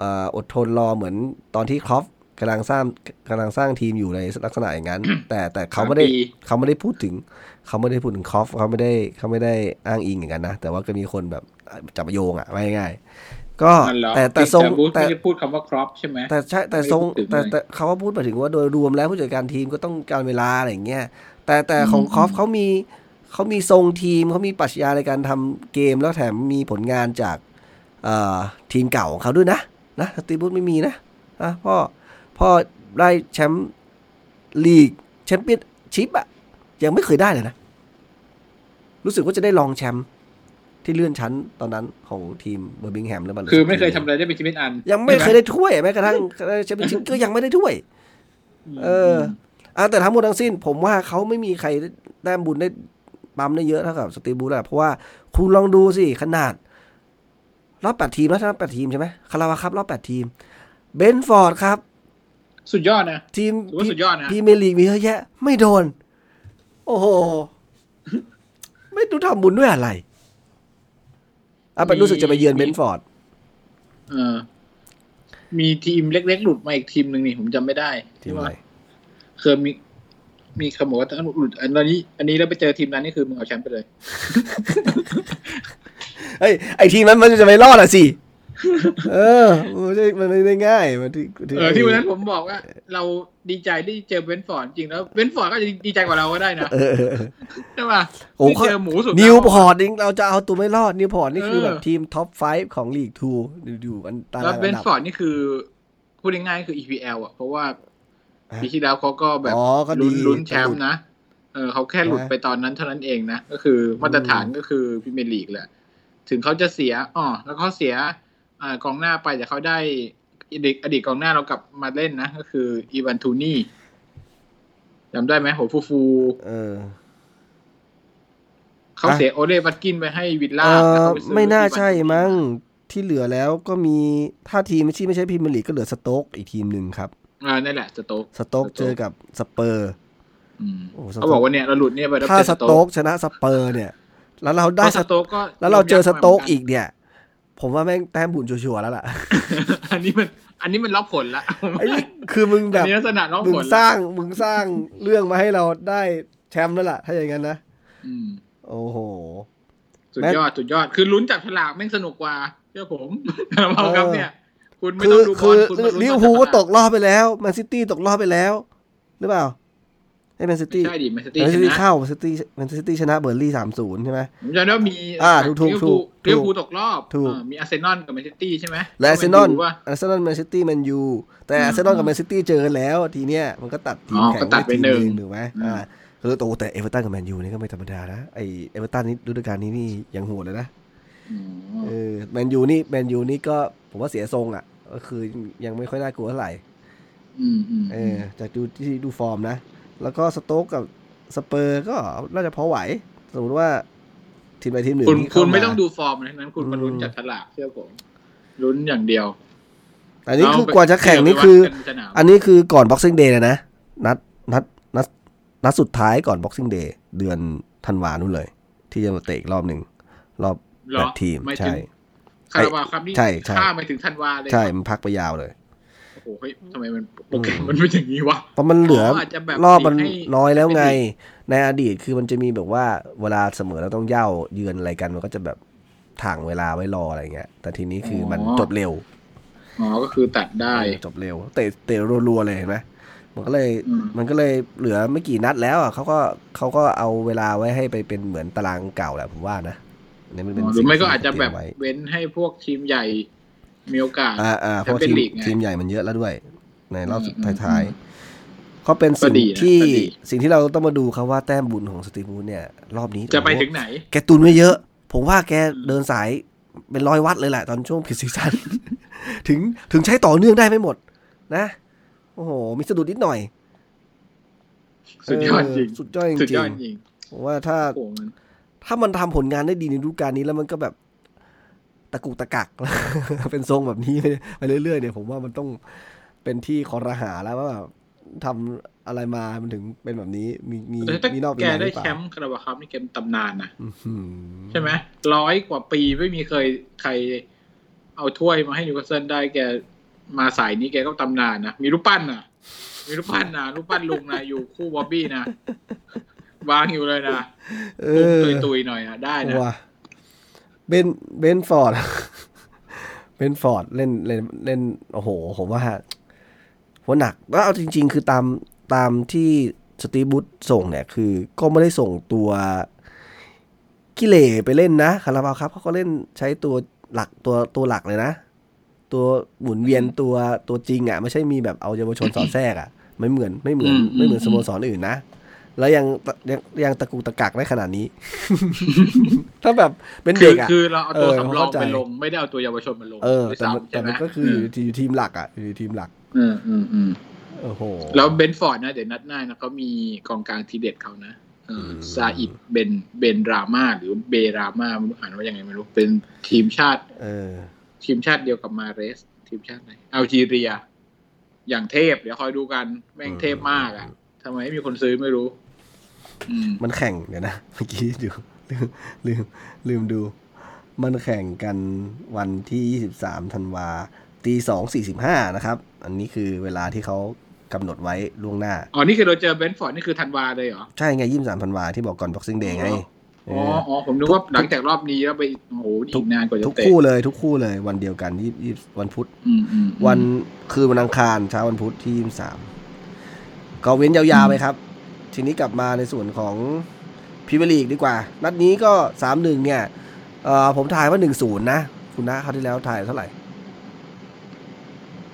อ่ออดทนรอเหมือนตอนที่ครอฟกำลังสร้างกำลังสร้างทีมอยู่ในลักษณะอย่างนั้น แต่แต่เขาไม่ได้สามปีเขาไม่ได้พูดถึง เขาไม่ได้พูดถึงคอฟเขาไม่ได้เขาไม่ได้อ้างอิงอย่างนั้นนะ แต่ว่าก็มีคนแบบจับโยงอะว่าง่ายๆก็นั่นเหรอแต่แต่ทรงบูธแต่ไม่ได้พูดคำว่าครอปใช่ไหมแต่ใช่แต่ทรงไม่ได้พูดถึงแต่เลยแต่เขาก็พูดมาถึงว่าโดยรวมแล้วผู้จัดการทีมก็ต้องการเวลาอะไรอย่างเงี้ยแต่แต่อืมของคอฟอืมเขามีเขามีทรงทีมเขามีปรัชญาในการทำเกมแล้วแถมมีผลงานจากเอ่อทีมเก่าของเขาด้วยนะ นะสตีบูธไม่มีนะนะพ่อพ่อได้แชมป์ลีกแชมเปี้ยนชิพอะยังไม่เคยได้เลยนะ รู้สึกว่าจะได้รองแชมป์ที่เลื่อนชั้นตอนนั้นของทีมเบอร์มิงแฮมแล้วมันคือไม่เคยทำอะไรได้เป็นชีวิตอัน ยังไม่เคยได้ถ้วยแม้กระทั่งแชมเปี้ยนชิพก็ยังไม่ได้ถ้วย เอออะแต่ทั้งหมดทั้งสิ้น ผมว่าเขาไม่มีใครแต้มบุญได้ปั๊มได้เยอะเท่ากับสตีฟ บรูซแหละเพราะว่าคุณลองดูสิขนาด รอบแปดทีมแล้วใช่ไหมแปดทีมใช่ไหมคาราบาวครับรอบแปดทีม เบรนท์ฟอร์ดครับ สุดยอดนะ ทีมถือว่าสุดยอดนะพรีเมียร์ลีกมีเยอะแยะ ไม่โดน โอ้โห ไม่รู้ทำบุญด้วยอะไรอะไปรู้สึกจะไปเยือนเบรนท์ฟอร์ดเออ มีทีมเล็กๆหลุดมาอีกทีมหนึ่งนี่ผมจำไม่ได้ทีมอะไรเคยมีมีคำบอกว่าถ้าหลุดอันนี้ อันนี้แล้วไปเจอทีมนั้นนี่คือมึงเอาแชมป์ไปเลยเฮ้ยไอทีมนั้นมันจะไม่รอดอะสิเออมันไม่ใช่มันไม่ได้ง่ายมันที่เออที่วันนั้นผมบอกว่า เราดีใจที่เจอเบนฟอร์ดจริงแล้วเบนฟอร์ดก็จะดีใจกว่าเราก็ได้นะเออเออเออใช่ป่ะโอ้ที่เขาเจอหมูสุดนิวพอร์ตเองเราจะเอาตัวไม่รอดนิวพอร์ตนี่คือเออแบบทีมท็อป5ของลีกทูอยู่อันตาแล้วรางเบอันนดับฟอร์ดนี่คือพูดง่ายๆคือ EPL อะเพราะว่าฮะปีที่แล้วเขาก็แบบอ๋อก็ดีลุ้นลุ้นแชมป์นะเออเขาแค่หลุดฮะไปตอนนั้นเท่านั้นเองนะ ก็คือมาตรฐานก็คือพรีเมียร์ลีกแหละ ถึงเขาจะเสียอ๋อแล้วเขาเสียอ่ากองหน้าไปแต่เขาได้อดีตอดีตกองหน้าเรากลับมาเล่นนะ ก็คืออีวาน โทนี่จำได้ไหมโหฟูฟูเออเขาอะเสียโอลลี่ วัตกินส์ไปให้วิลล่าแล้วเออเขาไปซื้อไม่น่าอีวานใช่โทนี่มั้งที่เหลือแล้วก็มีถ้าทีมที่ไม่ใช่พรีเมียร์ลีกก็เหลือสโต๊กอีกทีมหนึ่งครับอ่านั่นแหละสโต๊กสโต๊กสโต๊กเจอกับสเปอร์อืมโอ้สโต๊กเขาบอกว่าเนี่ยเราหลุดเนี่ยไปแล้วถ้าเป็นสโต๊กชนะสเปอร์เนี่ย แล้วเราได้ได้สสโต๊กก็แล้วเราเจอสโต๊กยับมาหมืนนอีกเนี่ย ผมว่าแม่งแต้มบุญชัวร์ๆแล้วล่ะ อันนี้มัน อันนี้มันล็อกผลละไอ้นี่คือมึงแบอันบนี้ลักษณะล็อกมึงผลสละร้างมึงสร้างเรื่องมาให้เราได้แชมป์แล้วล่ะ ถ้าอย่างนั้นนะอืมโอ้โหสุดแม้ยอดสุดยอดคือลุ้นจับฉลากแม่งสนุกกว่าเชื่อผมเราครับเนี่ย คุณไม่คืต้อองดูบคือลอคุณมาลุ้นลิเวอจับร์พูลก็ฉาตกรอบไปแล้วแมนซิตี้ตกรอบไปแล้ว หรือเปล่าให้ แมนซิไม่ตี้ใช่ดิแมนซิแมตี้นชซิตี้นะเข้าแมนซิตี้แมนซิตี้ชนะเบอร์ลี่สามศูนย์ใช่ไหมผมจำได้ว่ามีอ่าถูกถูกถูกลิเวอร์พูลตกรอบถูกอ่ามีอาร์เซนอลกับแมนซิตี้ใช่ไหมและอาร์เซนอลว่าอาร์เซนอลแมนซิตี้แมนยูแต่อืมอาร์เซนอลกับแมนซิตี้เจอกันแล้วทีเนี้ยมันก็ตัดทีมอ๋อแข่งก็ตัดไปทีมหนึ่งถูกไหมอืมอ่าคือโตแต่เอเวอร์ตันกับแมนยูนี่ก็ไม่ธรรมดานะไอเอเวอร์ตันนี่ฤดูกาลนี้นี่ยังโหดเลยนะอืมเออแมนยูนี่แมนยูนี่ก็ผมว่าเสียทรงอะ ก็คือยังไม่ค่อยน่ากลัวเท่าไหร่อืมอืมเออจากดูที่ดูฟอร์มนะ แล้วก็สโต๊กกับสเปอร์ก็น่าจะพอไหว สมมติว่าทีมใดทีมหนึ่งคุณที่คุเข้าณไม่มาต้องดูฟอร์มนะนั้น คุณมาลุ้นอืมจับฉลากเชื่อผมลุ้นอย่างเดียว อันนี้คืเอกว่าจะแข่งนี่ไปคือวัดกันสนามอันนี้คือก่อน Boxing Day เลยนะนัดนัดนัดนัดสุดท้ายก่อน Boxing Day เดือนธันวานู่นเลย ที่จะมาเตะอีกรอบหนึ่งรอบเหรแปอดทีมหายถึใช่งคาราบาวครับนี่ใช่ใช่ข้ามไปถึงธันวาเลยใช่มันพักไปยาวเลย โอ้โหเฮ้ยทำไมมันโปรแกรมมันเป็นอย่างนี้วะเพราะมันเหลืออาจจะแบบรอบมันให้น้อยแล้วไงให้ในอดีตคือมันจะมีแบบว่าเวลาเสมอแล้วต้องเย่าเยือนอะไรกันมันก็จะแบบถ่างเวลาไว้รออะไรเงี้ย แต่ทีนี้คือมันจบเร็วอ๋อก็คือตัดได้จบเร็วเตะเตะรัวๆเลยเห็นไหมมันก็เลยอืมมันก็เลยเหลือไม่กี่นัดแล้วอะเขาก็เขาก็เอาเวลาไว้ให้ไปเป็นเหมือนตารางเก่าแหละผมว่านะอันนี้มันเป็นอ๋อหรือไม่ก็อาจจะสิ่งแบที่บเตรียมไว้เว้นให้พวกทีมใหญ่ มีโอกาสอ่าอ่าเพราะแชมเปี้ทียนมลีกไงทีมใหญ่มันเยอะแล้วด้วย ในรอบสุดอืมอืมท้ายอืมๆก็เป็นสิ่งก็ดีนะที่ก็ดีสิ่งที่เราต้องมาดูครับว่าแต้มบุญของสตีฟูดเนี่ย รอบนี้จะไปโอ้โหถึงไหน แกตุนไว้เยอะ ผมว่าแกเดินสายเป็นร้อยวัดเลยแหละ ตอนช่วงพิซีซันถึงถึงใช้ต่อเนื่องได้ไม่หมด นะ โอ้โห มีสะดุดนิดหน่อย สุดยอดจริงเสุดยอดจสุดริยอดงจริงๆผมว่าถ้าโอ้โหมันถ้ามันทำผลงานได้ดีในฤดูกาลนี้แล้วมันก็แบบ ตะกุกตะกัก เป็นทรงแบบนี้ไปไปเรื่อยๆเนี่ยผมว่ามันต้องเป็นที่คอรหาแล้วว่าแบบทำอะไรมามันถึงเป็นแบบนี้ มีมีแต่ถ้ามีนอกมีแกในหได้รือเปแชล่ามป์คาราบาวครับนี่แกเป็นตำนานนะอื้อหือใช่ไหมร้อยกว่าปีไม่มีเคยใครเอาถ้วยมาให้นิวคาสเซิลได้แกมาสายนี้แกก็ตำนานนะ มีรูปปั้นนะมีรูปปั้นนะรูปปั้นลุงนะอยู่คู่บอบบี้นะวางอยู่เลยนะเอตุ้มอตุยๆหน่อยนะได้นะว่ะ เบนเบนฟอร์ดเบนฟอร์ดเล่นเล่นเล่นโอ้โห ผมว่าหัวหนักแล้วเอาจริง ๆ คือตามตามที่สตีฟบูธส่งเนี่ย คือก็ไม่ได้ส่งตัวกิเลไปเล่นนะคาราบาวครับเขาก็เล่นใช้ตัวหลักตัวตัวหลักเลยนะ ตัวหมุนเวียนตัวตัวจริงอะ ไม่ใช่มีแบบเอาเยาวชนสอดแทรกอะไม่เหมือนไม่เหมือนอืมไม่เหมือนอืมสโมสรอื่นนะ แล้วยังยังยังตะกุกตะกักได้ขนาดนี้ ถ้าแบบเป็นคืเด็อกอะคือเราเอาตัวเออสำรองเข้าใจไปลง ไม่ได้เอาตัวเยาวชนมาลงเออด้วยแต่มันซ้ำแต่ใช่ไหมมันก็คืออยู่ที่อยู่ทีมหลักอะอยู่ที่ทีมหลัก อืมอืมอืมโอ้โหแล้วเบนฟอร์ดนะ เดี๋ยวนัดหน้านะเขามีกองกลางทีเด็ดเขานะเอออมซาอิดเบนเบนรามาหรือเบรามาไม่รู้อ่านว่ายังไงไม่รู้เป็นทีมชาติ เออ ทีมชาติเดียวกับมาเรส ทีมชาติไหนอัลจีเรีย อย่างเทพ เดี๋ยวคอยดูกัน แม่งเทพมากอะทำไมไม่มีคนซื้อไม่รู้อื มมันแข่งเดี๋ยวนะเมื่อกี้ดูลืมลืมลืมดู มันแข่งกันวันที่ 23ธันวาตีสองสี่สิบห้านะครับ อันนี้คือเวลาที่เขากำหนดไว้ล่วงหน้า อ๋อ นี่คือเราเจอเบนฟอร์ดนี่คือธันวาเลยเหรอ ใช่ไงยี่สามธันวาที่บอกก่อน Boxing Day ไง อ๋ออ๋อผมนึกว่าหลังจากรอบนี้แล้วไปโอ้โหอีกนานกว่าจะทุกเตะคู่เลยทุกคู่เลยวันเดียวกันยี่ยี่วันพุธอืมอืมอืมวันคือวันอังคารเช้าวันพุธที่ยี่สามก็เว้นยาวๆไปครับ ทีนี้กลับมาในส่วนของพรีเมียร์ลีกดีกว่า นัดนี้ก็สามหนึ่งเนี่ยเอ่อผมถ่ายว่าหนึ่งศูนย์นะ คุณนะคราวที่แล้วถ่ายเท่าไหร่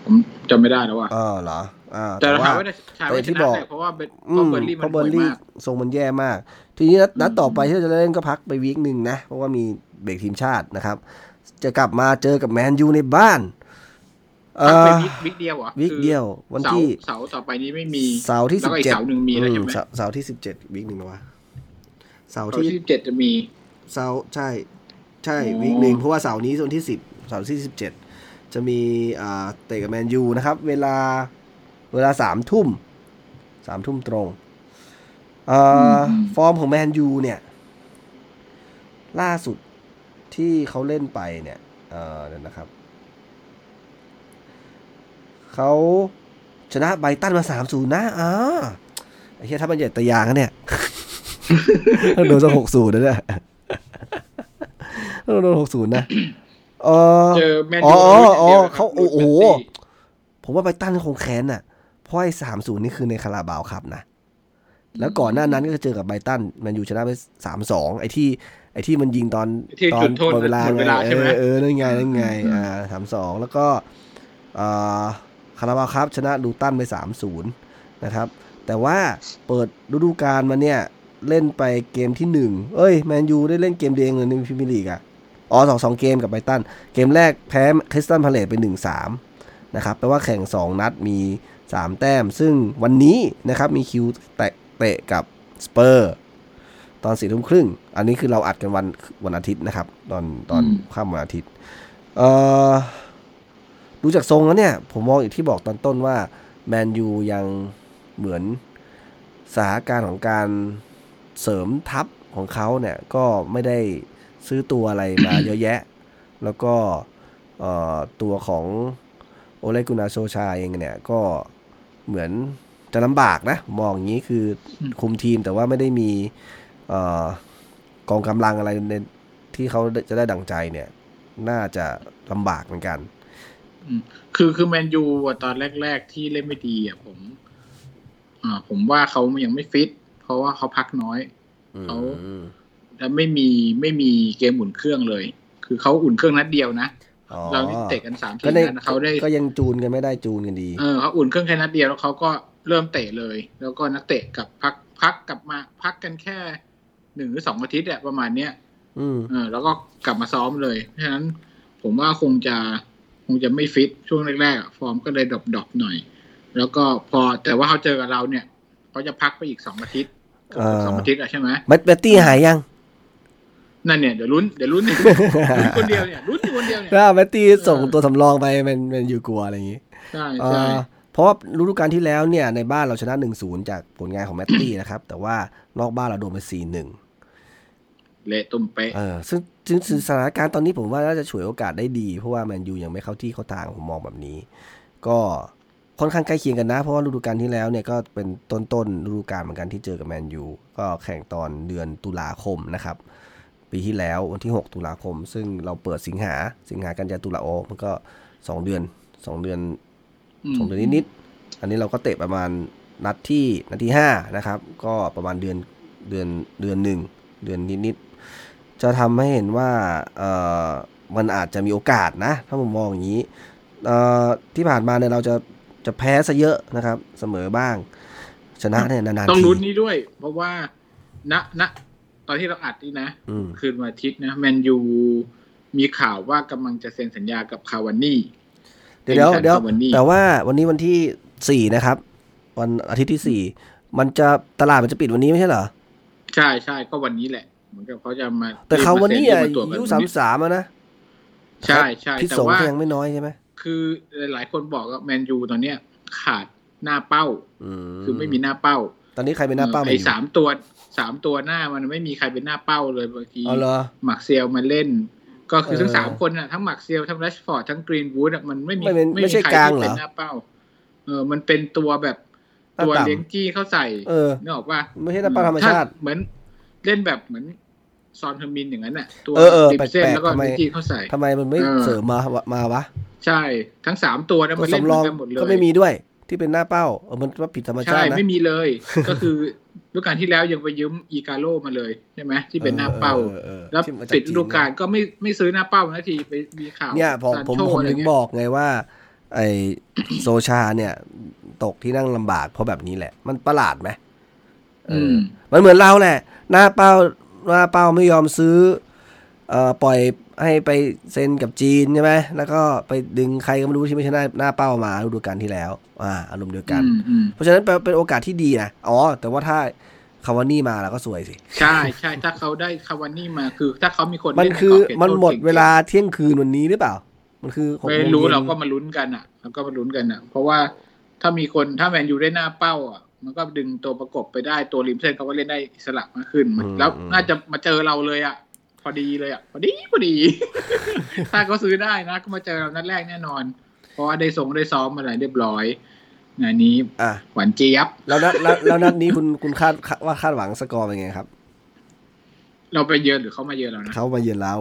ผมจำไม่ได้แล้วว่ะอ๋อเหรออ่าแต่แต่เราว่าถามว่าได้ชายแต่ไม่ชที่นะบอกแหละเพราะว่าเบอืเพราะมเบอร์ลี่เพมันราะเบอร์ห่วยลี่มากทรงมันแย่มาก ทีนี้นัดนัดอืมต่อไปที่เราจะเล่นก็พักไปวีคหนึ่งนะ เพราะว่ามีเบรกทีมชาตินะครับ จะกลับมาเจอกับแมนยูในบ้าน เอพักไปอวิกวิกเดียวเหรอวีคเดียว วันเสาที่เสาต่อไปนี้ไม่มีเสาร์ที่แล้สิวบก็อีกเจ็ดเสาร์หนึ่งมีแล้วใช่ไหมเสาร์เสาร์ที่สิบเจ็ดวีคหนึ่งนะวะเสาร์เสาร์ที่ที่สิบเจ็ดจะมีเสาร์ใช่ ใช่อ๋อวีคหนึ่งเพราะว่าเสาร์นี้วันที่สิบเสาร์ที่สิบเจ็ดจะมีอ่าเตะกับแมนยูนะครับ เวลาเวลาสามทุ่มสามทุ่มตรงเอ่ออฟอร์มของแมนยูเนี่ย ล่าสุดที่เขาเล่นไปเนี่ยเออเดี๋ยวนะครับ เขาชนะไบรตันมาสามศูนย์นะอ่าไอ้เหี้ยถ้ามันใหญ่ตะยางอะเนี่ยโดนสักหกศูนย์นะเนี่ยโดนหกศูนย์นะเออเจอแมนอ๋ยูออ๋ออ๋อดียวนะครับเขาโอ้โหแมนซี่ผมว่าไบรตันคงแค้นอะ เพราะไอ้สามศูนย์นี่คือในคาราบาวครับนะ แล้วก่อนหน้านั้นก็เจอกับไบรตันแมนยูชนะไปสามสองไอ้ที่ ไอ้ที่มันยิงตอนที่ตอจุนดโทษหมดเวลาหมดไงเวลาเอใช่ไหมอเออนั่นไงนั่นไงอืมอ่าสามสองแล้วก็อ่า คาราบาวครับชนะลูตันไปสามศูนย์นะครับ แต่ว่าเปิดฤดูกาลมาเนี่ย เล่นไปเกมที่หนึ่งเอ้ย แมนยูได้เล่นเกมเดียวเองเลยในพรีเมียร์ลีกอะอ๋อสองสองเกมกับไบรตัน เกมแรกแพ้คริสตันพาเลตไปหนึ่งสามนะครับ แปลว่าแข่ง 2 นัดมี 3 แต้ม ซึ่งวันนี้นะครับมีคิวแตะเตะกับสเปอร์ตอนสี่ทุ่มครึ่ง อันนี้คือเราอัดกันวันวันอาทิตย์นะครับ ตอนตอนอืมค่ำวันอาทิตย์ เอ่อ ดูจากทรงแล้วเนี่ย ผมมองอย่างที่บอกตอนต้นว่าแมนยูยังเหมือนสถานการณ์ของการเสริมทัพของเขาเนี่ย ก็ไม่ได้ซื้อตัวอะไรมาเยอะแยะ แล้วก็ตัวของโอเลกุนาโซชาเองเนี่ย ก็เหมือนจะลำบากนะ มองอย่างนี้คือคุมทีมแต่ว่าไม่ได้มีอกองกำลังอะไรในที่เขาจะได้ดังใจเนี่ย น่าจะลำบากเหมือนกัน คือคือแมนยูอะตอนแรก ๆ ที่เล่นไม่ดีอะผมอ่าผมว่าเขายังไม่ฟิต เพราะว่าเขาพักน้อยเขาอืมและไม่มีไม่มีเกมอุ่นเครื่องเลย คือเขาอุ่นเครื่องนัดเดียวนะอ๋อเรานี่เตะกันสามก็สี่ได้นัดเขาได้ก็ยังจูนกันไม่ได้จูนกันดีเออเขาอุ่นเครื่องแค่นัดเดียวแล้วเขาก็เริ่มเตะเลย แล้วก็นักเตะกับพักพักกลับมา พักกันแค่หนึ่งหรือสองอาทิตย์อะประมาณเนี้ยอืมเออ แล้วก็กลับมาซ้อมเลย เพราะฉะนั้นผมว่าคงจะค งจะไม่ฟิตช่วงแรกๆอะฟอร์มก็เลยดรอปๆหน่อย แล้วก็พอแต่ว่าเขาเจอกับเราเนี่ยเขาจะพักไปอีกสองอาทิตย์เกือบสองอาทิตย์อะใช่ไหมแมตแบตตี้หายยังนั่นเนี่ยเดี๋ยวลุ้นเดี๋ยวลุ้นลุ้นคนเดียวเนี่ยลุ้นอยู่คนเดียวเนี่ยถ้าแมตตี้ส่งตัวสำรองไปมันมันอยู่กลัวอะไรอย่างงี้ใช่เอ่ใช่อเพราะว่าฤดูกาลที่แล้วเนี่ยในบ้านเราชนะ1-0จากผลงานของแมตตี้นะครับ แต่ว่านอกบ้านเราโดนไป4-1เละตุ้มเป๊ะเออซึ่ง ซึ่งสถานการณ์ตอนนี้ผมว่าน่าจะฉวยโอกาสได้ดี เพราะว่าแมนยูยังไม่เข้าที่เข้าทางผมมองแบบนี้ ก็ค่อนข้างใกล้เคียงกันนะ เพราะว่าฤดูกาลที่แล้วเนี่ยก็เป็นต้นต้นๆฤดูกาลเหมือนกันที่เจอกับแมนยูก็แข่งตอนเดือนตุลาคมนะครับ ปีที่แล้ววันที่ 6 ตุลาคม ซึ่งเราเปิดสิงหาสิงหากันยาตุลาโอมันก็ 2 เดือน 2 เดือนสองเดือนนิดๆอันนี้เราก็เตะประมาณนัดที่นัดที่ห้านะครับ ก็ประมาณเดือนเดือนเดือนหนึ่งเดือนนิดๆ จะทำให้เห็นว่าเอ่อมันอาจจะมีโอกาสนะ ถ้าผมมองอย่างนี้เอ่อที่ผ่านมาเนี่ยเราจะจะแพ้ซะเยอะนะครับ เสมอบ้าง ชนะเนี่ยนานๆต้องทีลุ้นนี้ด้วย เพราะว่าณณตอนที่เราอัดนี่นะอืมคืนวันอาทิตย์นะแมนยูมีข่าวว่ากำลังจะเซ็นสัญญากับคาวานี่เดี๋ยวเดี๋ยวเป็นเดี๋ยวแฟนคาร์บอนนี่แต่ว่าวันนี้วันที่สี่นะครับ วันอาทิตย์ที่สี่มันจะตลาดมันจะปิดวันนี้ไม่ใช่เหรอ ใช่ใช่ก็วันนี้แหละ เหมือนกับเขาจะมาแต่เขาวันนี้รีบอามาเซ็นรีบมาตรวจกันยุวันสามนี้สามนะใช่ใช่พิษแต่สงฆ์ว่าก็ยังไม่น้อยใช่ไหมคือหลายๆคนบอกว่าแมนยูตอนเนี้ยขาดหน้าเป้าอืมคือไม่มีหน้าเป้า ตอนนี้ใครเป็นหน้าเป้าไอ้สามตัวสามตัวหน้ามันไม่มีใครเป็นหน้าเป้าเลยบางทีเอาเหรอมักเซียลมาเล่น ก็คือทั้งเออสามคนน่ะทั้งมักเซียลทั้งแรชฟอร์ดทั้งกรีนวูดอะมันไม่มีไม่เป็นไม่ใช่ใครกลางที่เหรอเป็นหน้าเป้า เออมันเป็นตัวแบบหน้าตัวต่ำเลี้ยงจี้เข้าใส่เออนึกออกป่ะไม่ใช่หน้าเป้าธรรมชาติถ้เหมือน เล่นแบบเหมือนซอนเทอร์มินอย่างนั้นน่ะตัวเออเออริมเส้นแปลกๆแล้วก็ทำไมเลี้ยงจี้เข้าใส่ทำไมมันไม่เออเสริมมามาวะ ใช่ทั้งสามตัวนะตัวมันเล่นสำเหรมือองนกันหมดเลยก็ไม่มีด้วย ที่เป็นหน้าเป้าเออมันว่าผิดธรรมชาใช่ตินะไม่มีเลย ก็คือฤดูกาลที่แล้วยังไปยืมอีกาโลมาเลยใช่ไหมที่เป็นหน้าเป้าออออเออแล้วที่มาจปิดฤจีนดูกาลก็ไม่ไม่ซื้อหน้าเป้านาทีไปมีข่าวเนี่ยผมซานผมโชผมอะไรถึงเงี้ยบอกไงว่า ไอโซชาเนี่ย ตกที่นั่งลำบากเพราะแบบนี้แหละ มันประหลาดไหมเออือ มมันเหมือนเราแหละ หน้าเป้าหน้าเป้าไม่ยอมซื้อเอ่อปล่อยให้ไปเซ็นกับจีนใช่ไหมแล้วก็ไปดึงใครก็ไม่รู้ที่ไม่ใช่หน้าหน้าเป้ามาฤดูกาลที่แล้ว อ่า อารมณ์เดียวกันอืมอืมเพราะฉะนั้นเป็นเป็นโอกาสที่ดีนะ อ๋อ แต่ว่าถ้าคาวานี่มาเราก็สวยสิ ใช่ใช่ถ้าเขาได้คาวานี่มาคือ ถ้าเขามีคนมันเล่ใคือรบขตมันหมดโทษก่งๆเวลาเที่ยงคืนวันนี้หรือเปล่า มันคือหกไม่โมงรู้ย็นเราก็มาลุ้นกันอะเราก็มาลุ้นกันอะ เพราะว่าถ้ามีคนถ้าแมนยูได้หน้าเป้าอะ มันก็ดึงตัวประกบไปได้ตัวริมเส้นเขาก็เล่นได้อิสระมากขึ้นแล้วน่าจะมาเจอเราเลยอะพอดีเลยอะพอดีพอดี ถ้าเขาซื้อได้นะ ก็มาเจอเรานัดแรกแน่นอน เพราะว่าได้ส่งได้ซ้อมมาอะไรเรียบร้อยงานนี้อะหวานเจี๊ยบ แล้วนัดแล้วแล้วนัดนี้คุณคุณคาดว่าคาดหวังสกอร์เป็นไงครับ เราไปเยือนหรือเขามาเยือนเรานะเขามาเยือนเรา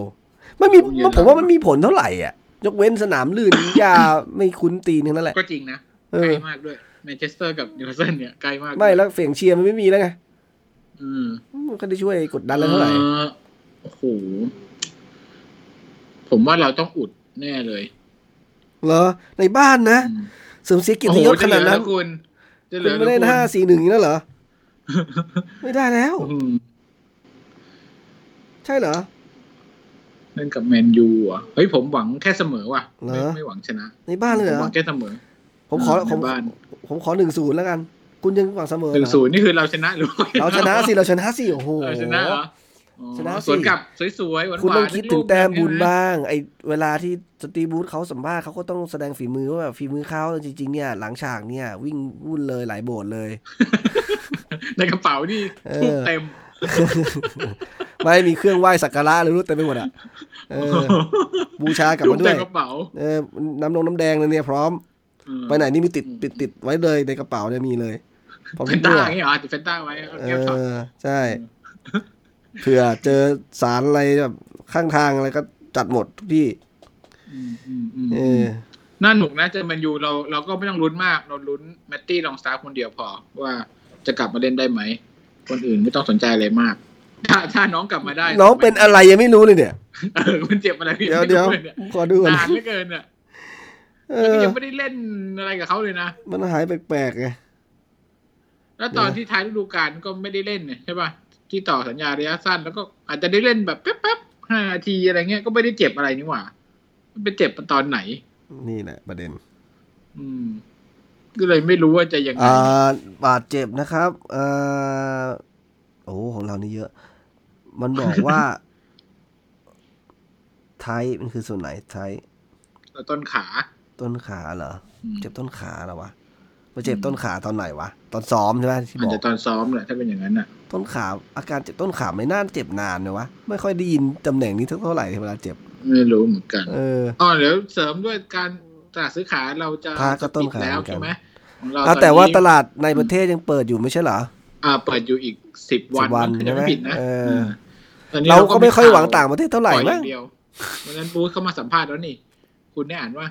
ไม่มีเขาเยือนเราผมว่ามันมีผลเท่าไหร่อะ ยกเว้นสนามลื่นยาไม่คุ้นตีนทั้งนั้นแหละ ก็จริงนะเอใกอล้มากด้วย แมนเชสเตอร์กับนิวคาสเซิลเนี่ยใกล้มาก ไม่แล้วเสียงเชียร์มันไม่มีแล้วไง อืมมันก็ได้ช่วยกดดันอะไรเท่าไหร่อ่อโอ้โห ผมว่าเราต้องอุดแน่เลย เหรอ ในบ้านนะอืมเสริมเสียเกียรโอ้ติโหยศขจะเหลืนาดอนั้แล้นวคุณจะเหคุลืณอไม่แล้วเล่นคุณห้าสี่หนึ่งแล้วเหรอ ไม่ได้แล้วอืมใช่เหรอเล่นกับแมนยูอะ เฮ้ยผมหวังแค่เสมอว่ะเหรอไม่ไม่หวังชนะ ในบ้านเลยผเหรมอหวังแค่เสมอ ผมขอในผมบ้าน ผมขอหนึ่งศูนย์แล้วกัน คุณยังหวังเสมอหนึ่งเหรอศูนย์นี่คือเราชนะหรือว่เราชนะสิเราชนะสิโอ้โหเราชนะเหรออ๋อชนะสิสวนกลับสวยๆหวานๆคุณต้องคิดถึงแต้มบุญางบ้าง ไอเวลาที่สตีบูธเขาสัมภาษณ์เขาก็ต้องแสดงฝีมือว่าแบบฝีมือเขาจริงๆ เนี่ย หลังฉากเนี่ย วิ่งวุ่นเลยหลายโบสถ์เลย ในกระเป๋านี่เออทุกเต็ม ไม่มีเครื่องไหว้สักการะเลยรู้เต็มไปหมดอะเออบูชากลับทุมากด้วยเต็มกระเป๋าเออน้ำนงน้ำแดงเนี่ยพร้อมอืม ไปไหนนี่มีติดติดติดไว้เลยในกระเป๋าเนี่ยมีเลยพร้อมเฟทุนกต้าเมื่ออย่างเงี้ยเหรอติดเฟนต้าไว้เอาเอแก้วช็อตอใช่เผื่อเจอสารอะไรแบบข้างทางอะไรก็จัดหมดทุกที่มอืมอืมเออน่าหนุกนะเจอแมนยูเราเราก็ไม่ต้องลุ้นมาก เราลุ้นแมตตี้ลองสตาฟฟ์คนเดียวพอ ว่าจะกลับมาเล่นได้ไหม คนอื่นไม่ต้องสนใจอะไรมาก ถ้าถ้าน้องกลับมาได้ น้องเป็นอะไรยังไม่รู้เลยเนี่ยเออมันเจ็บอะไรเดี๋ยวเดี๋ยวไม่รู้ลนี่ขอดูก่อนนานเหลือเกินอะเอ แล้วก็อยังไม่ได้เล่นอะไรกับเขาเลยนะ มันหายแปลกๆไง แล้วตอนที่ท้ายฤดูกาลก็ไม่ได้เล่นเนี่ยใช่ป่ะ ที่ต่อสัญญาระยะสั้น แล้วก็อาจจะได้เล่นแบบแป๊บๆห้านาทีอะไรเงี้ย ก็ไม่ได้เจ็บอะไรนี่หว่า มันไปเจ็บตอนไหน นี่แหละประเด็น อืม ก็เลยไม่รู้ว่าจะยังไงอ่าบาดเจ็บนะครับเอ่อโอ้ของเรานี่เยอะ มันบอกว่าไทยมันคือส่วนไหนไทยแล้วต้นขา ต้นขาเหรออืมเจ็บต้นขาเหรอวะมาเจ็บต้นขาตอนไหนวะ ตอนซ้อมใช่ไหมที่อาบจอกจะตอนซ้อมแหละถ้าเป็นอย่างนั้นอะ ต้นขาอาการเจ็บต้นขาไม่น่าเจ็บนานเลยวะ ไม่ค่อยได้ยินตำแหน่งนี้เท่าไหร่เวลาเจ็บ ไม่รู้เหมือนกัน เอออ๋อเดี๋ยวเสริมด้วยการตลาดซื้อขายเราจะพาก็ต้นขาปิดแล้วเหมือนกันใช่ไหมของเราอะอนแต่ว่านี้ตลาดในประเทศยังเปิดอยู่ไม่ใช่เหรอ อ่า เปิดอยู่อีกสิบวัน10วันถ้าใช่จะไหมไม่ผิดนะเออาตอนนี้เราก็ไม่ค่อยหวังข่วต่างประเทศเท่าไหร่ปล่อยอมั้งย่างเดียววันนั้นบูธเข้ามาสัมภาษณ์แล้วนี่ คุณได้อ่านว่า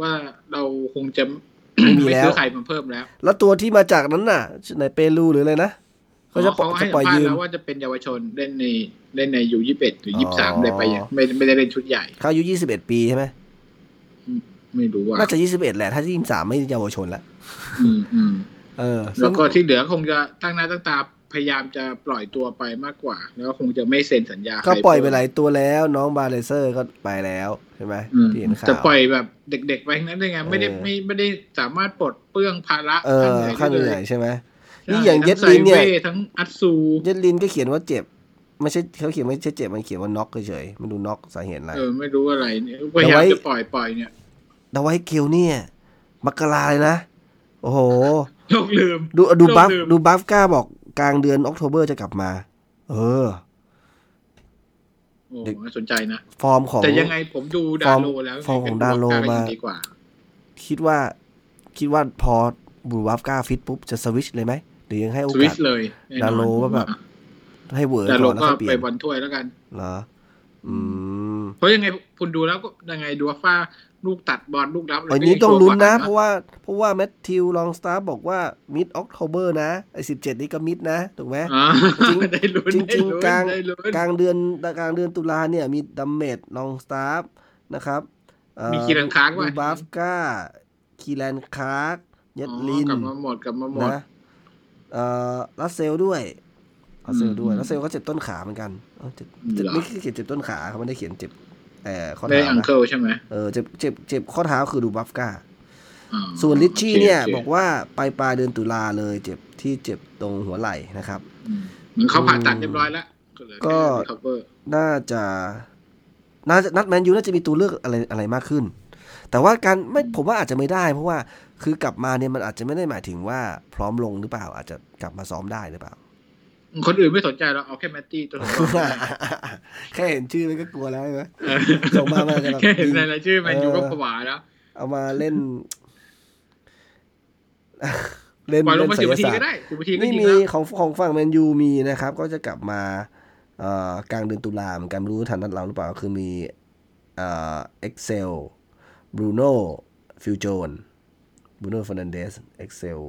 ว่าเราคงจะไม่มีแล้วซื้อใครมาเพิ่มแล้ว แล้วตัวที่มาจากนั้นน่ะในเปรูหรืออะไรนะเขาจะปล่อยเขาจะให้ปล่อยสัมภาษยืณ์มแล้วว่าจะเป็นเยาวชนเล่นในเล่นในยูยี่สิบเอ็ดหรือยี่สิบสามอ๋อได้ไปยังไม่ไม่ได้เล่นชุดใหญ่ เขาอายุ21ปีใช่ไหมไม่รู้ว่าน่าจะ21แหละ ถ้า23ไม่เยาวชนแล้วอืมอืมเออ แล้วก็ที่เหลือคงจะตั้งหน้าตั้งตา พยายามจะปล่อยตัวไปมากกว่า แล้วก็คงจะไม่เซ็นสัญญาก็ใครปล่อยไปหเพิ่มลายตัวแล้วน้องบาเลเซอร์ก็ไปแล้วใช่ไหมอืมที่เห็นข่าวจะปล่อยแบบเด็กๆไปทั้งนั้นได้ไงไม่ได้เออไม่ไม่ได้สามารถปลดเปลื้องภาระเออค่าเหนื่อยได้ใช่ไหมใช่นี่อย่างทั้เย็ดลินเนี่ยไซว่ทั้งอัตซูเย็ดลินก็เขียนว่าเจ็บไม่ใช่เขาเขียนไม่ใช่เจ็บมันเขียนว่าน็อกเฉยๆมันดูน็อกสาเหตุอะไรเออไม่รู้อะไรเนี่ยพยายามแต่ไว้จะปล่อยปล่อยเนี่ยดาไว้เกลเนี่ยมักกราเลยนะ โอ้โหโลกลืม ดูดูโลกบัฟลืมดูบัฟกล้าบอก กลางเดือนออกโทเบอร์จะกลับมา เออโอ้น่าสนใจนะ ฟอร์มของ แต่ยังไงผมดูดาโลแล้ว ฟอร์มของเป็นดาโลวอก้มายังดีกว่าคิดว่า คิดว่าพอบูบัฟกล้าฟิตปุ๊บ จะสวิชเลยไหมหรือยังให้โอสวิกาสสเลยแน่นอนดาโลว่าแบบ ให้เวิร์กดาโลก่อนแล้วก็ค่อยเปลี่ไปยนบอลถ้วยแล้วกัน เหรอ อืม เพราะยังไงคุณดูแล้วก็ยังไงดูว่าฟ้า ลูกตัดบอลลูกรับะไรอันก็นี้ยัต้องชัวลุ้นนะกเพราะว่าเพราะว่าแมทธิวลองสตาร์บอกว่ามิดออกโทเบอร์นะไอ้สิบเจ็ดนี่ก็มิดนะถูกไหมอ่าจริงได้ลุ้นจริงได้จริงลุ้นกลางได้ลุ้นกลางเดือนกลางเดือนตุลาเนี่ยมีดัมเมดลองสตาร์นะครับเอ่อมีคีรันคาร์กดูว่ะบาฟก้าคีแลนคาร์กเยดอ๋อลินกลับมาหมดกลับมาหมดนะเอ่อรัสเซลด้วยรัสเซลด้วยอืมรัสเซลก็เจ็บต้นขาเหมือนกันเอ้าเจ็บเจ็บเหรอไม่ได้เขียนเจ็บต้นขาเขาไม่ได้เขียนเจ็บ เอ่อข้อได้เท้าอังนะเคิลใช่ไหมเออเจ็บเจ็บเจ็บข้อเท้าคือดูบัฟก้าอ๋อส่วนลิชชี่โคเนี่ยโคบอกว่าปลายปลายเดือนตุลาเลย เจ็บที่เจ็บตรงหัวไหล่นะครับอืมเหมือนเขาผ่าตัดเรียบร้อยแล้วก็เหลือก็แค่ recover น่าจะน่าจะนัดแมนยูน่าจะมีตัวเลือกอะไรอะไรมากขึ้น แต่ว่าการไม่ผมว่าอาจจะไม่ได้ เพราะว่าคือกลับมาเนี่ยมันอาจจะไม่ได้หมายถึงว่าพร้อมลงหรือเปล่า อาจจะกลับมาซ้อมได้หรือเปล่า คนอื่นไม่สนใจเราเอาแค่แมตตี้ตัวสำรองแค่เห็นชื่อมันก็กลัวแล้วใช่ไหมเออส่งมามันจะแบบแค่เห็นในรายชื่อแมนยูเออก็ผวาแล้ว เอามาเล่น เล่นปล่อยลเล่งนมาศิสิบลนาทีศาสตก็ร์ได้สิบนาทีก็ไม่ยิงมีแล้วของของฝั่งแมนยูมีนะครับ ก็จะกลับมาเอ่อกลางเดือนตุลาเหมือนกันไม่รู้ทันนัดเราหรือเปล่าคือมีเอ่อเอ็กเซลบรูโน่ฟิวโจนบรูโน่ฟ e นันเดสเอ็กเซล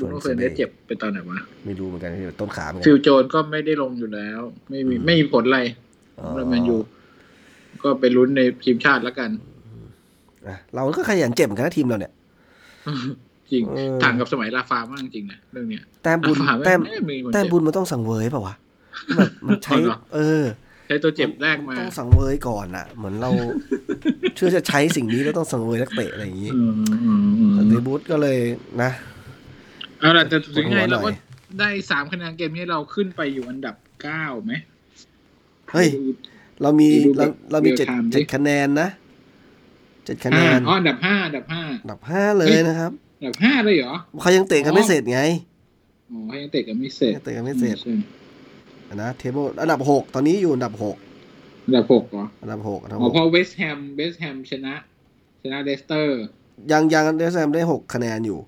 จูโน่เฟรนเดสเจ็บไปตอนไหนวะไม่รู้เหมือนกันที่ต้นขาเหมือนกัฟิลโจนก็ไม่ได้ลงอยู่แล้ว ไม่มีไม่มีผลอะไรอ๋อสำหรับแมนยูก็ไปลุ้นในทีมชาติแล้วกันอะเราก็ขยันเจ็บเหมือนกันนะทีมเราเนี่ยจริงเออต่างกับสมัยลาฟามากจริงนะเรื่องเนี้ยแต้มบุญลาฟาไม่แต้มไม่มีคนแต้มเจ็บบุญมันต้องสังเวยเปล่าวะแบบมันใช้ เอาเหรอเออใช้ตัวเจ็บแรกมาต้องสังเวยก่อนอะเหมือนเราเชื่อจะใช้สิ่งนี้แล้วต้องสังเวยนักเตะอะไรอย่างนี้อืมอืมอืมแต่เดบูตก็เลยนะ เอาล่ะแต่ถึงไงปวดหัวหน่เราก็ได้สามคะแนนเกมนี้เราขึ้นไปอยู่อันดับเก้าไหมเฮ้ย เรามีดูเราแบบเรามีเจ็ด real time ดิเจ็ดคะแนนนะเจ็ดคะแนอ่าอ๋ออันดับห้าอันดับห้าอันดับห้าเลยนะครับอันดับห้าเลยเหรอเขายังเตะกันไม่เสร็จไงอ๋อให้ยังเตะกันไม่เสร็จยังเตะกันไม่เสร็จใช่นะ table อันดับหกตอนนี้อยู่อันดับหกอันดับหกเหรออันดับหกอ๋ออันดับหกเพราะเวสต์แฮมเวสต์แฮมชนะ ชนะเลสเตอร์ ยังยังเวสต์แฮมได้หกคะแนนอยู่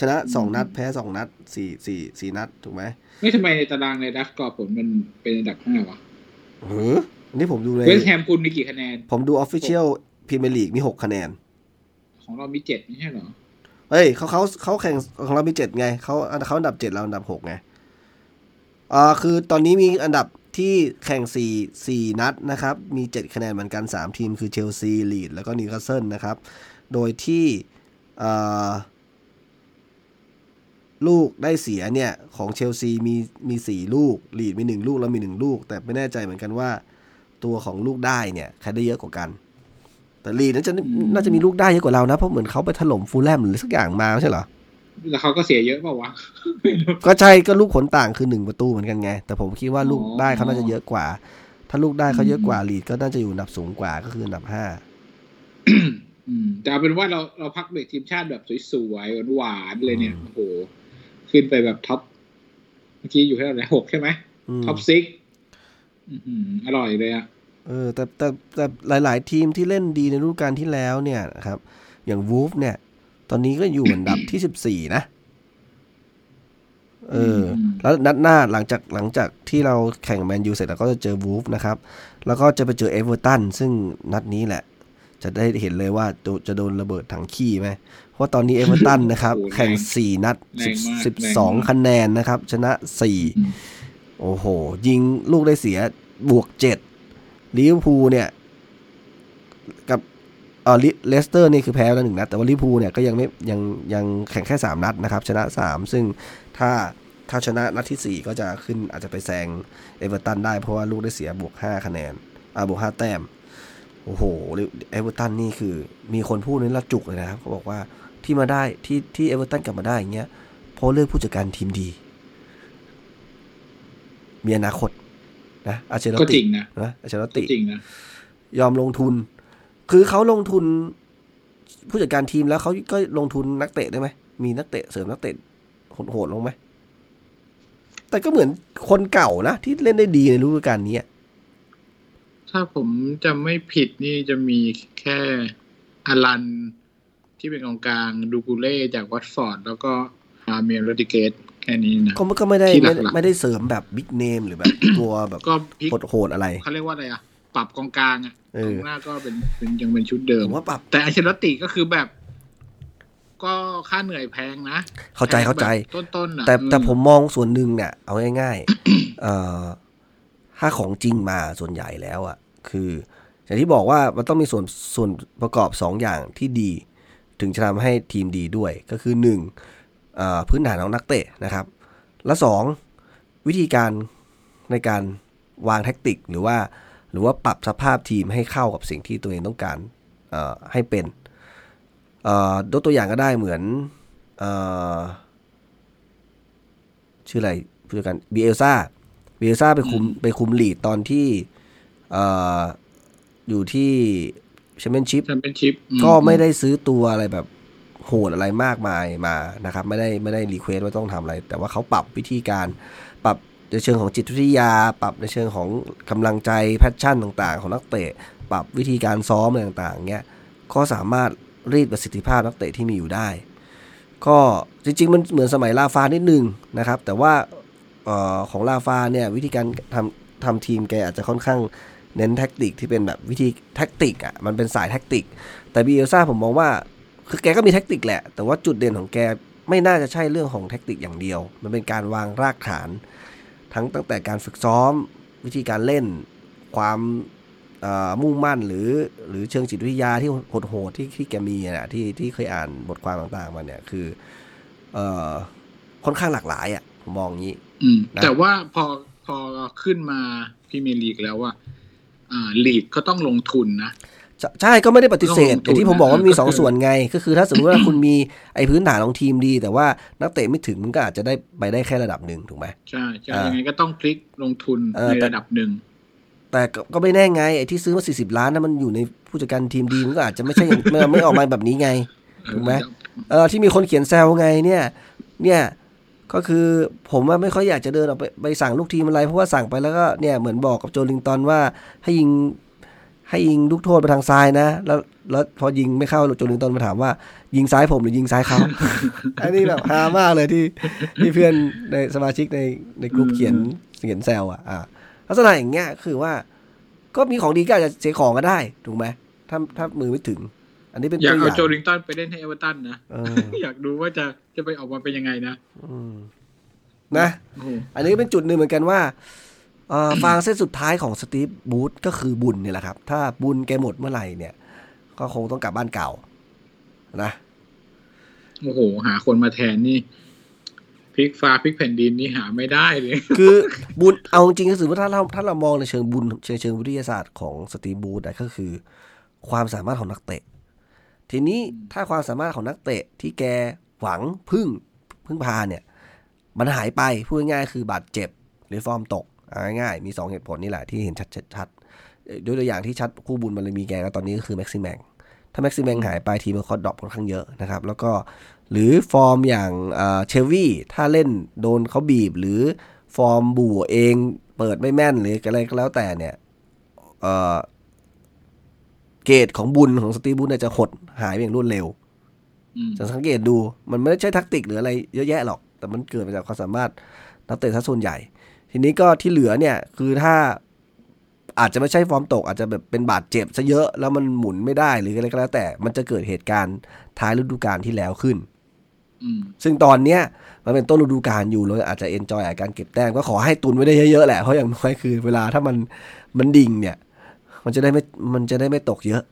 ชนะสองอืมนัดแพ้สองนัดสี่สี่สี่นัดถูกไหมไม่ทำไมในตารางในดักกอร์ผลมันเป็นอันดับห้าวะหืออันนี้ผมดูในเวสต์แฮมคุณมีกี่คะแนน ผมดู official พรีเมียร์ลีกมีหกคะแนน ของเรามีเจ็ดไม่ใช่เหรอ เฮ้ยเขาเขาเขาแข่งของเรามีเจ็ดไงเขาเขาอันดับเจ็ดเราอันดับหกไงอ่าคือตอนนี้มีอันดับที่แข่งสี่สี่นัดนะครับ มีเจ็ดคะแนนเหมือนกันสามทีมคือเชลซี ลีด แล้วก็นิวคาสเซิลนะครับ โดยที่อ่า ลูกได้เสียเนี่ยของเชลซีมีมีสี่ลูกลีดมีหนึ่งลูกแล้วมีหนึ่งลูก แต่ไม่แน่ใจเหมือนกันว่า ตัวของลูกได้เนี่ยใครได้เยอะกว่ากัน แต่ลีดน่าจะน่าจะมีลูกได้เยอะกว่าเรานะ เพราะเหมือนเขาไปถล่มฟูแล่มหรือสักอย่างมาไม่ใช่เหรอแล้วเขาก็เสียเยอะเปล่าวะไม่รู้ก็ใช่ก็ลูกผลต่างคือหนึ่งประตูเหมือนกันไง แต่ผมคิดว่าอ๋อลูกได้เขาน่าจะเยอะกว่า ถ้าลูกได้เขาเยอะกว่าลีดก็น่าจะอยู่อันดับสูงกว่าก็คืออันดับห้าอืมแต่เอาเป็นว่าเราเราพักเบรกทีมชาติแบบสวยๆหวานๆเลยเนี่ยโอ้โห ขึ้นไปแบบ top เมื่อกี้อยู่ที่เท่าไหร่หกใช่ไหมอืม top six อร่อยเลยอะเออแต่แต่แต่หลาย ๆ ทีมที่เล่นดีในฤดูกาลที่แล้วเนี่ยนะครับ อย่างวูฟเนี่ย ตอนนี้ก็อยู่อันดับที่สิบสี่นะเออแล้วนัดหน้าหลังจากหลังจากที่เราแข่งแมนยูเสร็จแล้วก็จะเจอวูฟนะครับ แล้วก็จะไปเจอเอเวอร์ตันซึ่งนัดนี้แหละ จะได้เห็นเลยว่าจะจะโดนระเบิดถังขี้ไหม เพราะตอนนี้เอเวอร์ตันนะครับโอ้โหแข่งสี่นัดแรงมากสิบแรงมากสิบสองคะแนนนะครับ ชนะสี่อืมโอ้โห ยิงลูกได้เสียบวกเจ็ดลิเวอร์พูลเนี่ย กับเออเลสเตอร์นี่คือแพ้แล้วหนึ่งนัด แต่ว่าลิเวอร์พูลเนี่ยก็ยังไม่ยังยังแข่งแค่สามนัดนะครับ ชนะสามซึ่งถ้าถ้าชนะนัดที่สี่ก็จะขึ้นอาจจะไปแซงเอเวอร์ตันได้เพราะว่าลูกได้เสียบวกห้าคะแนนอ่าบวกห้าแต้ม โอ้โหเอเวอร์ตันนี่คือ มีคนพูดนี่ละจุกเลยนะครับเขาบอกว่าที่มาได้ที่ที่เอเวอร์ตันกลับมาได้อย่างเงี้ยเพราะเลือกผู้จัดการทีมดี มีอนาคตนะอันเชล็อตติก็จริงนะนะอันเชล็อตติก็จริงนะยอมลงทุน คือเขาลงทุนผู้จัดการทีมแล้วเขาก็ลงทุนนักเตะได้ไหมมีนักเตะเสริมนักเตะโหดๆลงไหมแต่ก็เหมือนคนเก่านะที่เล่นได้ดีในฤดูกาลนี้อะ ถ้าผมจะไม่ผิดนี่จะมีแค่อลันที่เป็นกองกลางดูกูเล่จากวัตฟอร์ด แล้วก็อาเมียนโรดิเกตแค่นี้นะก็ก็ไม่ได้ที่หลัไม่กๆได้ไม่ได้เสริมแบบบิ๊กเนมหรือแบบตัวแบบก็พลิกโหดๆอะไรเขาเรียกว่าอะไรอะปรับกองกลางอะเอกอองหน้าก็เป็นเป็นยังเป็นชุดเดิผมมว่าปรับแต่อัลเชลติก็คือแบบ ก็ค่าเหนื่อยแพงนะ เข้าใจเข้าใจต้นต้นๆอะแต่แต่อืผมมองส่วนหนึ่งเนี่ยเอาง่ายๆเอ่อ ถ้าของจริงมาส่วนใหญ่แล้วอะคืออย่างที่บอกว่ามันต้องมีส่วนส่วนประกอบ 2 อย่างที่ดี ถึงจะทำให้ทีมดีด้วยก็คือ1อ่อพื้นฐานของนักเตะนะครับ และ 2 วิธีการในการวางแท็กติก หรือว่าหรือว่าปรับสภาพทีมให้เข้ากับสิ่งที่ตัวเองต้องการให้เป็นยกตัวอย่างก็ได้เหมือนอชื่ออะไรผู้จัดการเบียซ่า เบียซ่าไปคุมไปคุมลีดตอนที่เอ่ออยู่ที่แชมเปี้ยนชิพแชมเปี้ยนชิพก็ไม่ได้ซื้อตัวอะไรแบบโหดอะไรมากมายมานะครับ ไม่ได้ไม่ได้ request ว่าต้องทำอะไร แต่ว่าเขาปรับวิธีการปรับในเชิงของจิตวิทยา ปรับในเชิงของกำลังใจ passion ต่างๆ ของนักเตะ ปรับวิธีการซ้อมอะไรต่างๆเงี้ยก็สามารถรีดประสิทธิภาพนักเตะที่มีอยู่ได้ ก็จริงๆ มันเหมือนสมัยราฟานิดนึงนะครับ แต่ว่าเออของราฟาเนี่ยวิธีการทำทำทีมแกอาจจะค่อนข้างเน้น tactic ที่เป็นแบบวิธีtactic อะมันเป็นสาย tactic แต่บีเอลซ่าผมมองว่าคือแกก็มี tactic แหละ แต่ว่าจุดเด่นของแกไม่น่าจะใช่เรื่องของ tactic อย่างเดียว มันเป็นการวางรากฐาน ทั้งตั้งแต่การฝึกซ้อมวิธีการเล่นความมุ่งมั่นหรือหรือเชิงจิตวิทยาที่โหดๆที่ที่แกมีนะที่ที่เคยอ่านบทความต่างๆมาเนี่ยคือเอ่อค่อนข้างหลากหลายอะผมมองอย่างนี้ อืมนะแต่ว่าพอพอขึ้นมาพรีเมียร์ลีกแล้วว่าอ่าลีกก็ต้องลงทุนนะใช่ใช่ก็ไม่ได้ปฏิเสธลงทุนอย่างที่ผมบอกว่านะมีก็สองคือส่วนไง ก็คือถ้าสมมติว่าคุณมีไอ้พื้นฐานของทีมดี แต่ว่านักเตะไม่ถึงมันก็อาจจะได้ไปได้แค่ระดับหนึ่งถูกไหมใช่ใช่อ่ายัยังไงก็ต้องพลิกลงทุนเออในแต่ระดับหนึ่งแต่ก็ก็ไม่แน่ไงไอ้ที่ซื้อมาสี่สิบล้านนั้นมันอยู่ในผู้จัดการทีมดีมันก็อาจจะไม่ใช่อย่างไม่ไม่ออกมาแบบนี้ไงถูกไหมเออที่มีคนเขียนแซวไงเนี่ย เนี่ย ก็คือผมว่าไม่ค่อยอยากจะเดินออกไปไปสั่งลูกทีมอะไร เพราะว่าสั่งไปแล้วก็เนี่ยเหมือนบอกกับโจลิงตันว่าให้ยิงให้ยิงลูกโทษไปทางซ้ายนะ แล้วแล้วพอยิงไม่เข้าโจลิงตันมาถามว่า ยิงซ้ายผมหรือยิงซ้ายเขาอันนี้แบบฮามากเลยที่ที่เพื่อนในสมาชิกในในกลุ่มเขียนเขียนแซวอะอ่าลักษณะอย่างเงี้ยคือว่า ก็มีของดีก็อาจจะเสียของก็ได้ถูกไหมถ้าถ้ามือไม่ถึง อันนี้เป็นอยากตัวอเอาย่างโจลิงตันไปเล่นให้เอเวอร์ตันนะเอออยากดูว่าจะจะไปออกมาเป็นยังไงนะอืมนะโอ้โหอันนี้เป็นจุดหนึ่งเหมือนกันว่าเอ่อฟางเส้นสุดท้ายของสตีฟบูธก็คือบุญเนี่ยแหละครับ ถ้าบุญแกหมดเมื่อไหร่เนี่ย ก็คงต้องกลับบ้านเก่า นะโอ้โห หาคนมาแทนนี่พลิกฟ้าพลิกแผ่นดินนี่หาไม่ได้เลย คือบุญเอาจริงๆก็คือว่าถ้าเราถ้าเรามองในเชิงบุญเชิงเชิงวิทยาศาสตร์ของสตีฟบูธนะก็คือ ความสามารถของนักเตะ ทีนี้ถ้าความสามารถของนักเตะที่แกหวังพึ่งพึ่งพาเนี่ย มันหายไปพูดง่ายๆคือบาดเจ็บหรือฟอร์มตกเอาง่ายๆมีสองเหตุผลนี่แหละที่เห็นชัดๆชัดเอ่อด้วยตัวอย่างที่ชัดคู่บุญมันเลยมีแกก็ตอนนี้ก็คือแม็กซิแมงถ้าแม็กซิแมงหายไปทีมมันคอด drop ค่อนข้างเยอะนะครับ แล้วก็หรือฟอร์มอย่างเชลวี่ถ้าเล่นโดนเขาบีบหรือฟอร์มบู่เองเปิดไม่แม่นหรืออะไรก็แล้วแต่เนี่ย เอ่อเกรดของบุญของสตีฟบุญเนี่ยจะหดหายไปอย่างรวดเร็วอืมจะสังเกตดูมันไม่ได้ใช่แทักติกหรืออะไรเยอะแยะหรอก แต่มันเกิดมาจากความสามารถนักเตะซะส่วนใหญ่ ทีนี้ก็ที่เหลือเนี่ยคือถ้าอาจจะไม่ใช่ฟอร์มตก อาจจะแบบเป็นบาดเจ็บซะเยอะแล้วมันหมุนไม่ได้หรืออะไรก็แล้ว แต่มันจะเกิดเหตุการณ์ท้ายฤดูกาลที่แล้วขึ้นอืมซึ่งตอนเนี้ยมันเป็นต้นฤดูกาลอยู่เราอาจจะ enjoy การเก็บแต้มก็ขอให้ตุนไว้ได้เยอะๆแหละเพราะอย่างน้อยคือ เวลาถ้ามันมันดิ่งเนี่ย มันจะได้ไม่มันจะได้ไม่ตกเยอะ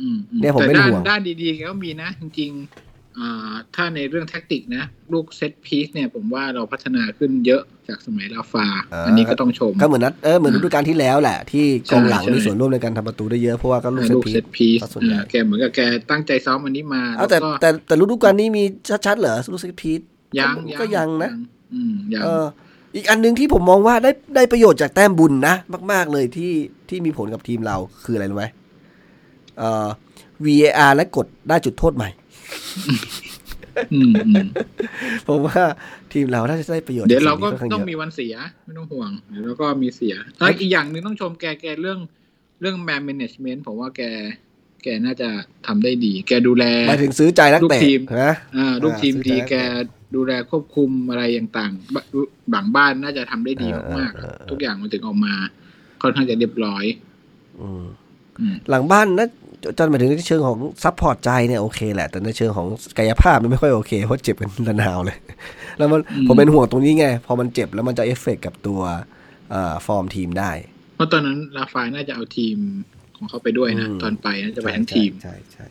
อืมอืมเนี่ยผมแต่เป็นด้านห่วงด้านดีๆก็มีนะ จริงๆอ่าถ้าในเรื่อง tactic นะ ลูก set piece เนี่ยผมว่าเราพัฒนาขึ้นเยอะจากสมัยราฟา อันนี้ก็ต้องชม ก็เหมือนนัดเออเหมือนฤดูกาลที่แล้วแหละ ที่กองหลังใช่มีส่วนร่วมในการทำประตูได้เยอะ เพราะว่าก็ลูกเซตลูก set piece ซะส่วนใหญ่แกเหมือนกับแกตั้งใจซ้อมอันนี้มาเอาแล้วแต่ก็แต่แต่ฤดูกาลนี้มีชัดๆเหรอลูกเซตพีซยังก็ยังนะ อืมยังเอออีกอันหนึ่งที่ผมมองว่าได้ได้ประโยชน์จากแต้มบุญนะ มาก ๆ เลยที่ที่มีผลกับทีมเราคืออะไรรู้ไหมเอ่อ VAR และกดได้จุดโทษใหม่อืมอืมผมว่าทีมเราน่าจะได้ประโยชน์ เดี๋ยวเราก็จสิ่นี้ค่นข้ต้องยะมีวันเสีย ไม่ต้องห่วง เดี๋ยวเราก็มีเสียแล้วอีกอย่างหนึ่งต้องชมแกแกเรื่องเรื่องแมน a ม a g เมนต์ผมว่าแก แกน่าจะทำได้ดี แกดูแลหมายถึงซื้อใจนักเตะลูกทีมนะอ่าลูกทีมซื้อดีใจแก ดูแลควบคุมอะไรต่างๆบบังบ้านน่าจะทำได้ดีมากเออเออเออๆทุกอย่างมันถึงออกมาค่อนข้างจะเรียบร้อยอืมอืมหลังบ้านนะจนหมายถึงในเชิงของ support ใจเนี่ยโอเคแหละ แต่ในเชิงของกายภาพมันไม่ค่อยโอเคเพราะเจ็บกันระนาวเลย แล้วมันผมเป็นห่วงตรงนี้ไง พอมันเจ็บแล้วมันจะเอฟเฟกต์กับตัวเอ่อฟอร์มทีมได้ เพราะตอนนั้นลาฟายน่าจะเอาทีมคของเขาไปด้วยนะอืมตอนไปนะจะไปทั้งทีม ใช่ใช่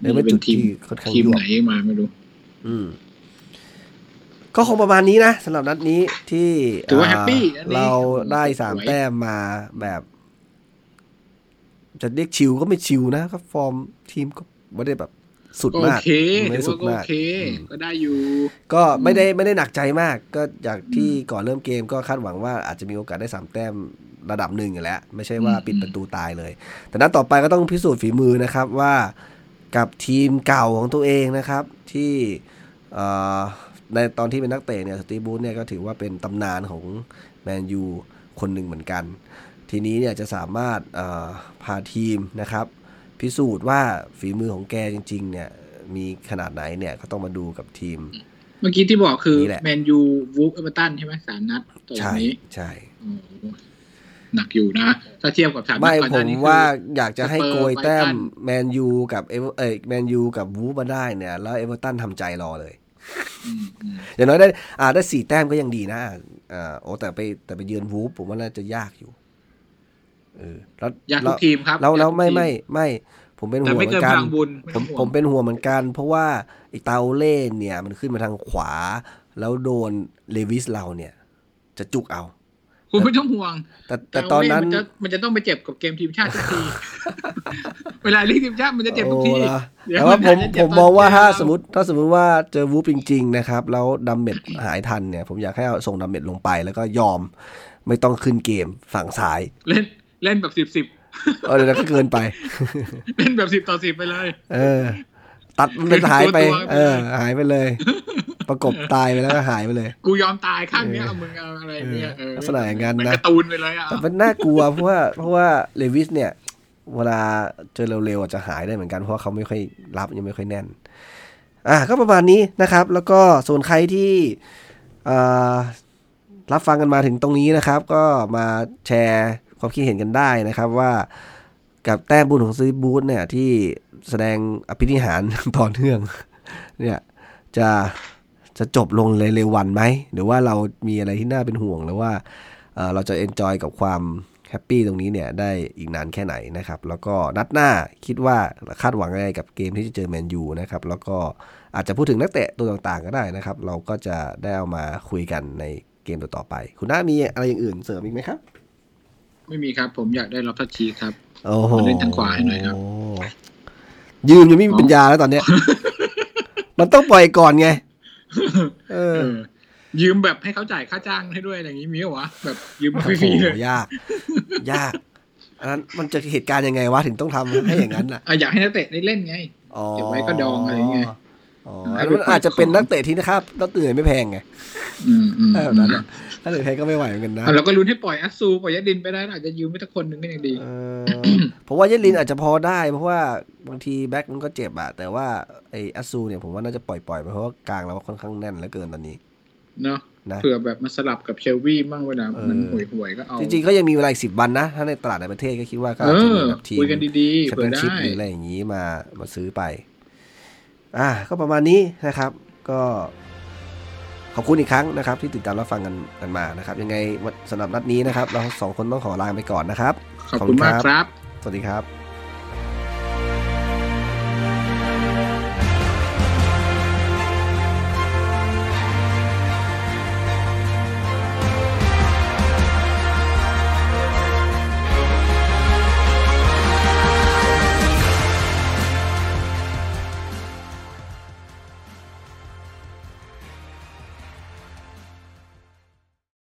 ใช่เลยเป็นจุดที่ค่อนข้างทีมยวไหนบมาไม่รู้ อืม ก็คงประมาณนี้นะสำหรับนัดนี้ที่ถือว่าอ่แฮปปี้อันนี้เราได้สามสวยแต้มมาแบบ จะเรียกชิลก็ไม่ชิลนะก็ฟอร์มทีมก็ไม่ได้แบบสุดก็โอมากเคไม่ถืได้อสุว่าดก็โอมากเคก็ได้อยู่ ก็ไม่ได้ไม่ได้หนักใจมาก ก็จากที่ก่อนเริ่มเกมก็คาดหวังว่าอาจจะมีโอกาสได้สามแต้มระดับหนึ่งอยู่แล้ว ไม่ใช่ว่าอืมปิดประตูตายเลย แต่นัดต่อไปก็ต้องพิสูจน์ฝีมือนะครับว่ากับทีมเก่าของตัวเองนะครับ ที่เอ่อ ในตอนที่เป็นนักเตะเนี่ยสตีฟบูธเนี่ยก็ถือว่าเป็นตำนานของแมนยูคนหนึ่งเหมือนกัน ทีนี้เนี่ยจะสามารถเอ่อพาทีมนะครับ พิสูจน์ว่าฝีมือของแกจริง ๆ เนี่ยมีขนาดไหนเนี่ยก็ต้องมาดูกับทีม เมื่อกี้ที่บอกคือนี่แหละแมนยูวูฟเอเวอร์ตันใช่ไหมสามนัดต่อจากใช่นี้ใช่โอ้โหหนักอยู่นะ ถ้าเทียบกับสามนัดไม่ก่อนผหน้ามนี้คือว่าอยากจะให้สเปอร์โกยแต้มไบรตันแมนยูกับเอเวอร์เอยแมนยูกับวูฟมาได้เนี่ย แล้วเอเวอร์ตันทำใจรอเลย อืมอืมอย่างน้อยได้อ่าได้สี่แต้มก็ยังดีนะอ่าโอ้แต่ไปแต่ไปเยือนวูฟผมว่าน่าจะยากอยู่เออแล้วอยากแล้ทุวกทีมครับแล้วแล้วอยากทุกไม่ทีไม่ไม่ ผมเป็นแต่ห่วงไม่เหมืเกิอนนกัพนลังบุญผมไต้องห่วงผมเป็นห่วงเหมือนกัน เพราะว่าไอ้เตาเล่เนี่ย มันขึ้นมาทางขวา แล้วโดนเลวิสเราเนี่ย จะจุกเอา คุณไม่ต้องห่วง แต่แต่ตอนนั้นมัจะมันจะต้องไปเจ็บกับเกมทีมชาติทุกที เวลาเล่นทีมชาติมันจะเจ็บทุกทีโอ้เหรอเดี๋ยวแต่ว่าผมนจะผเจ็บมมองว่าตนถ้าเจสมมติถ้าสมมติว่าเจอวูฟจริงๆนะครับ แล้วดัมเมดหายทันเนี่ย ผมอยากให้เอาส่งดัมเมดลงไปแล้วก็ยอม ไม่ต้องขึ้นเกมฝั่งซ้าย เล่นเล่นแบบสิบสิบเออเดี๋ยวนั้นก็เกินไป เล่นแบบสิบต่อสิบไปเลย เออ ตัดมันเป็นหายไปตัวๆไปเลยเออ หายไปเลย ประกบตายไปแล้วก็หายไปเลย กูยอมตายข้างเนี้ยเอามึงเอาอะไรเนี่ยเออลักษณะอย่างนั้นเหมืนะการ์ตูนไปเลยอะแต่มันน่ากลัวเพราะว่าเพราะว่าเลวิสเนี่ย เวลาเจอเร็วๆอาจจะหายได้เหมือนกันเพราะว่าเขาไม่ค่อยรับยังไม่ค่อยแน่น อะก็ประมาณนี้นะครับ แล้วก็ส่วนใครที่เอ่อรับฟังกันมาถึงตรงนี้นะครับ ก็มาแชร์ความคิดเห็นกันได้นะครับว่ากับแต้มบุญของสตีฟบรูซเนี่ยที่ แสดงอภินิหารต่อเนื่องเนี่ยจะจะจบลงในเร็ววันไหม หรือว่าเรามีอะไรที่น่าเป็นห่วง หรือว่าเอ่อเราจะ enjoy กับความ happy ตรงนี้เนี่ยได้อีกนานแค่ไหนนะครับ แล้วก็นัดหน้าคิดว่าคาดหวังอะไรกับเกมที่จะเจอแมนยูนะครับ แล้วก็อาจจะพูดถึงนักเตะตัวต่างๆก็ได้นะครับ เราก็จะได้เอามาคุยกันในเกมต่อๆไป คุณน้ามีอะไรอย่างอื่นเสริมอีกไหมครับ ไม่มีครับ ผมอยากได้ล็อบทัชชีครับโอ้โหเล่นทางขวาให้หน่อยครับ ยืมยังไม่มีปัญญาแล้วตอนเนี้ย มันต้องปล่อยก่อนไง เออเออยืมแบบให้เขาจ่ายค่าจ้างให้ด้วยอะไรอย่างนี้มีเหรอวะแบบยืมโอ้ฟรีโหๆเลยยาก ยากอันนั้นมันจะเหตุการณ์ยังไงวะถึงต้องทำให้อย่างนั้นอะอะอยากให้นักเตะได้เล่นไงอ๋อเก็บไว้ก็ดองอะไรเงี้ยอ๋อให้อันไปนั้นอาจจะเป็นนักเตะที่นะครับนักเตะไม่แพงไงอืมอืมถ้าแบบนั้นอะ ถ้าเตะแพงก็ไม่ไหวเหมือนกันนะอะเราก็ลุ้นให้ปล่อยอัสซูปล่อยยัดดินไปได้อาจจะยืมไปสักคนหนึ่งก็ยังดีเออเพราะว่าเยลินอาจจะพอได้เพราะว่าบางทีแบ็คมันก็เจ็บอะแต่ว่าไออัสซูเนี่ยผมว่าน่าจะปล่อยปล่อยๆไปเพราะว่ากลางเราค่อนข้างแน่นเหลือเกินตอนนี้เนาะนะเผื่อแบบมาสลับกับเชลวี่บ้างเวลาเออมันห่วยห่วยๆก็เอา จริงๆ ก็ยังมีเวลาอีกสิบวันนะ ถ้าในตลาดในประเทศก็คิดว่าก็เออาจจะมีอแบบทีมคุยกันดีๆแชมเผื่เปี้อยนชิพได้หรืออะไรอย่างนี้มามาซื้อไป อ่า ก็ประมาณนี้นะครับ ก็ ขอบคุณอีกครั้งนะครับ ที่ติดตามรับฟังกันกันมานะครับ ยังไงสำหรับนัดนี้นะครับ เราสองคนต้องขอลาไปก่อนนะครับ ขอบคุณมากครับ สวัสดีครับ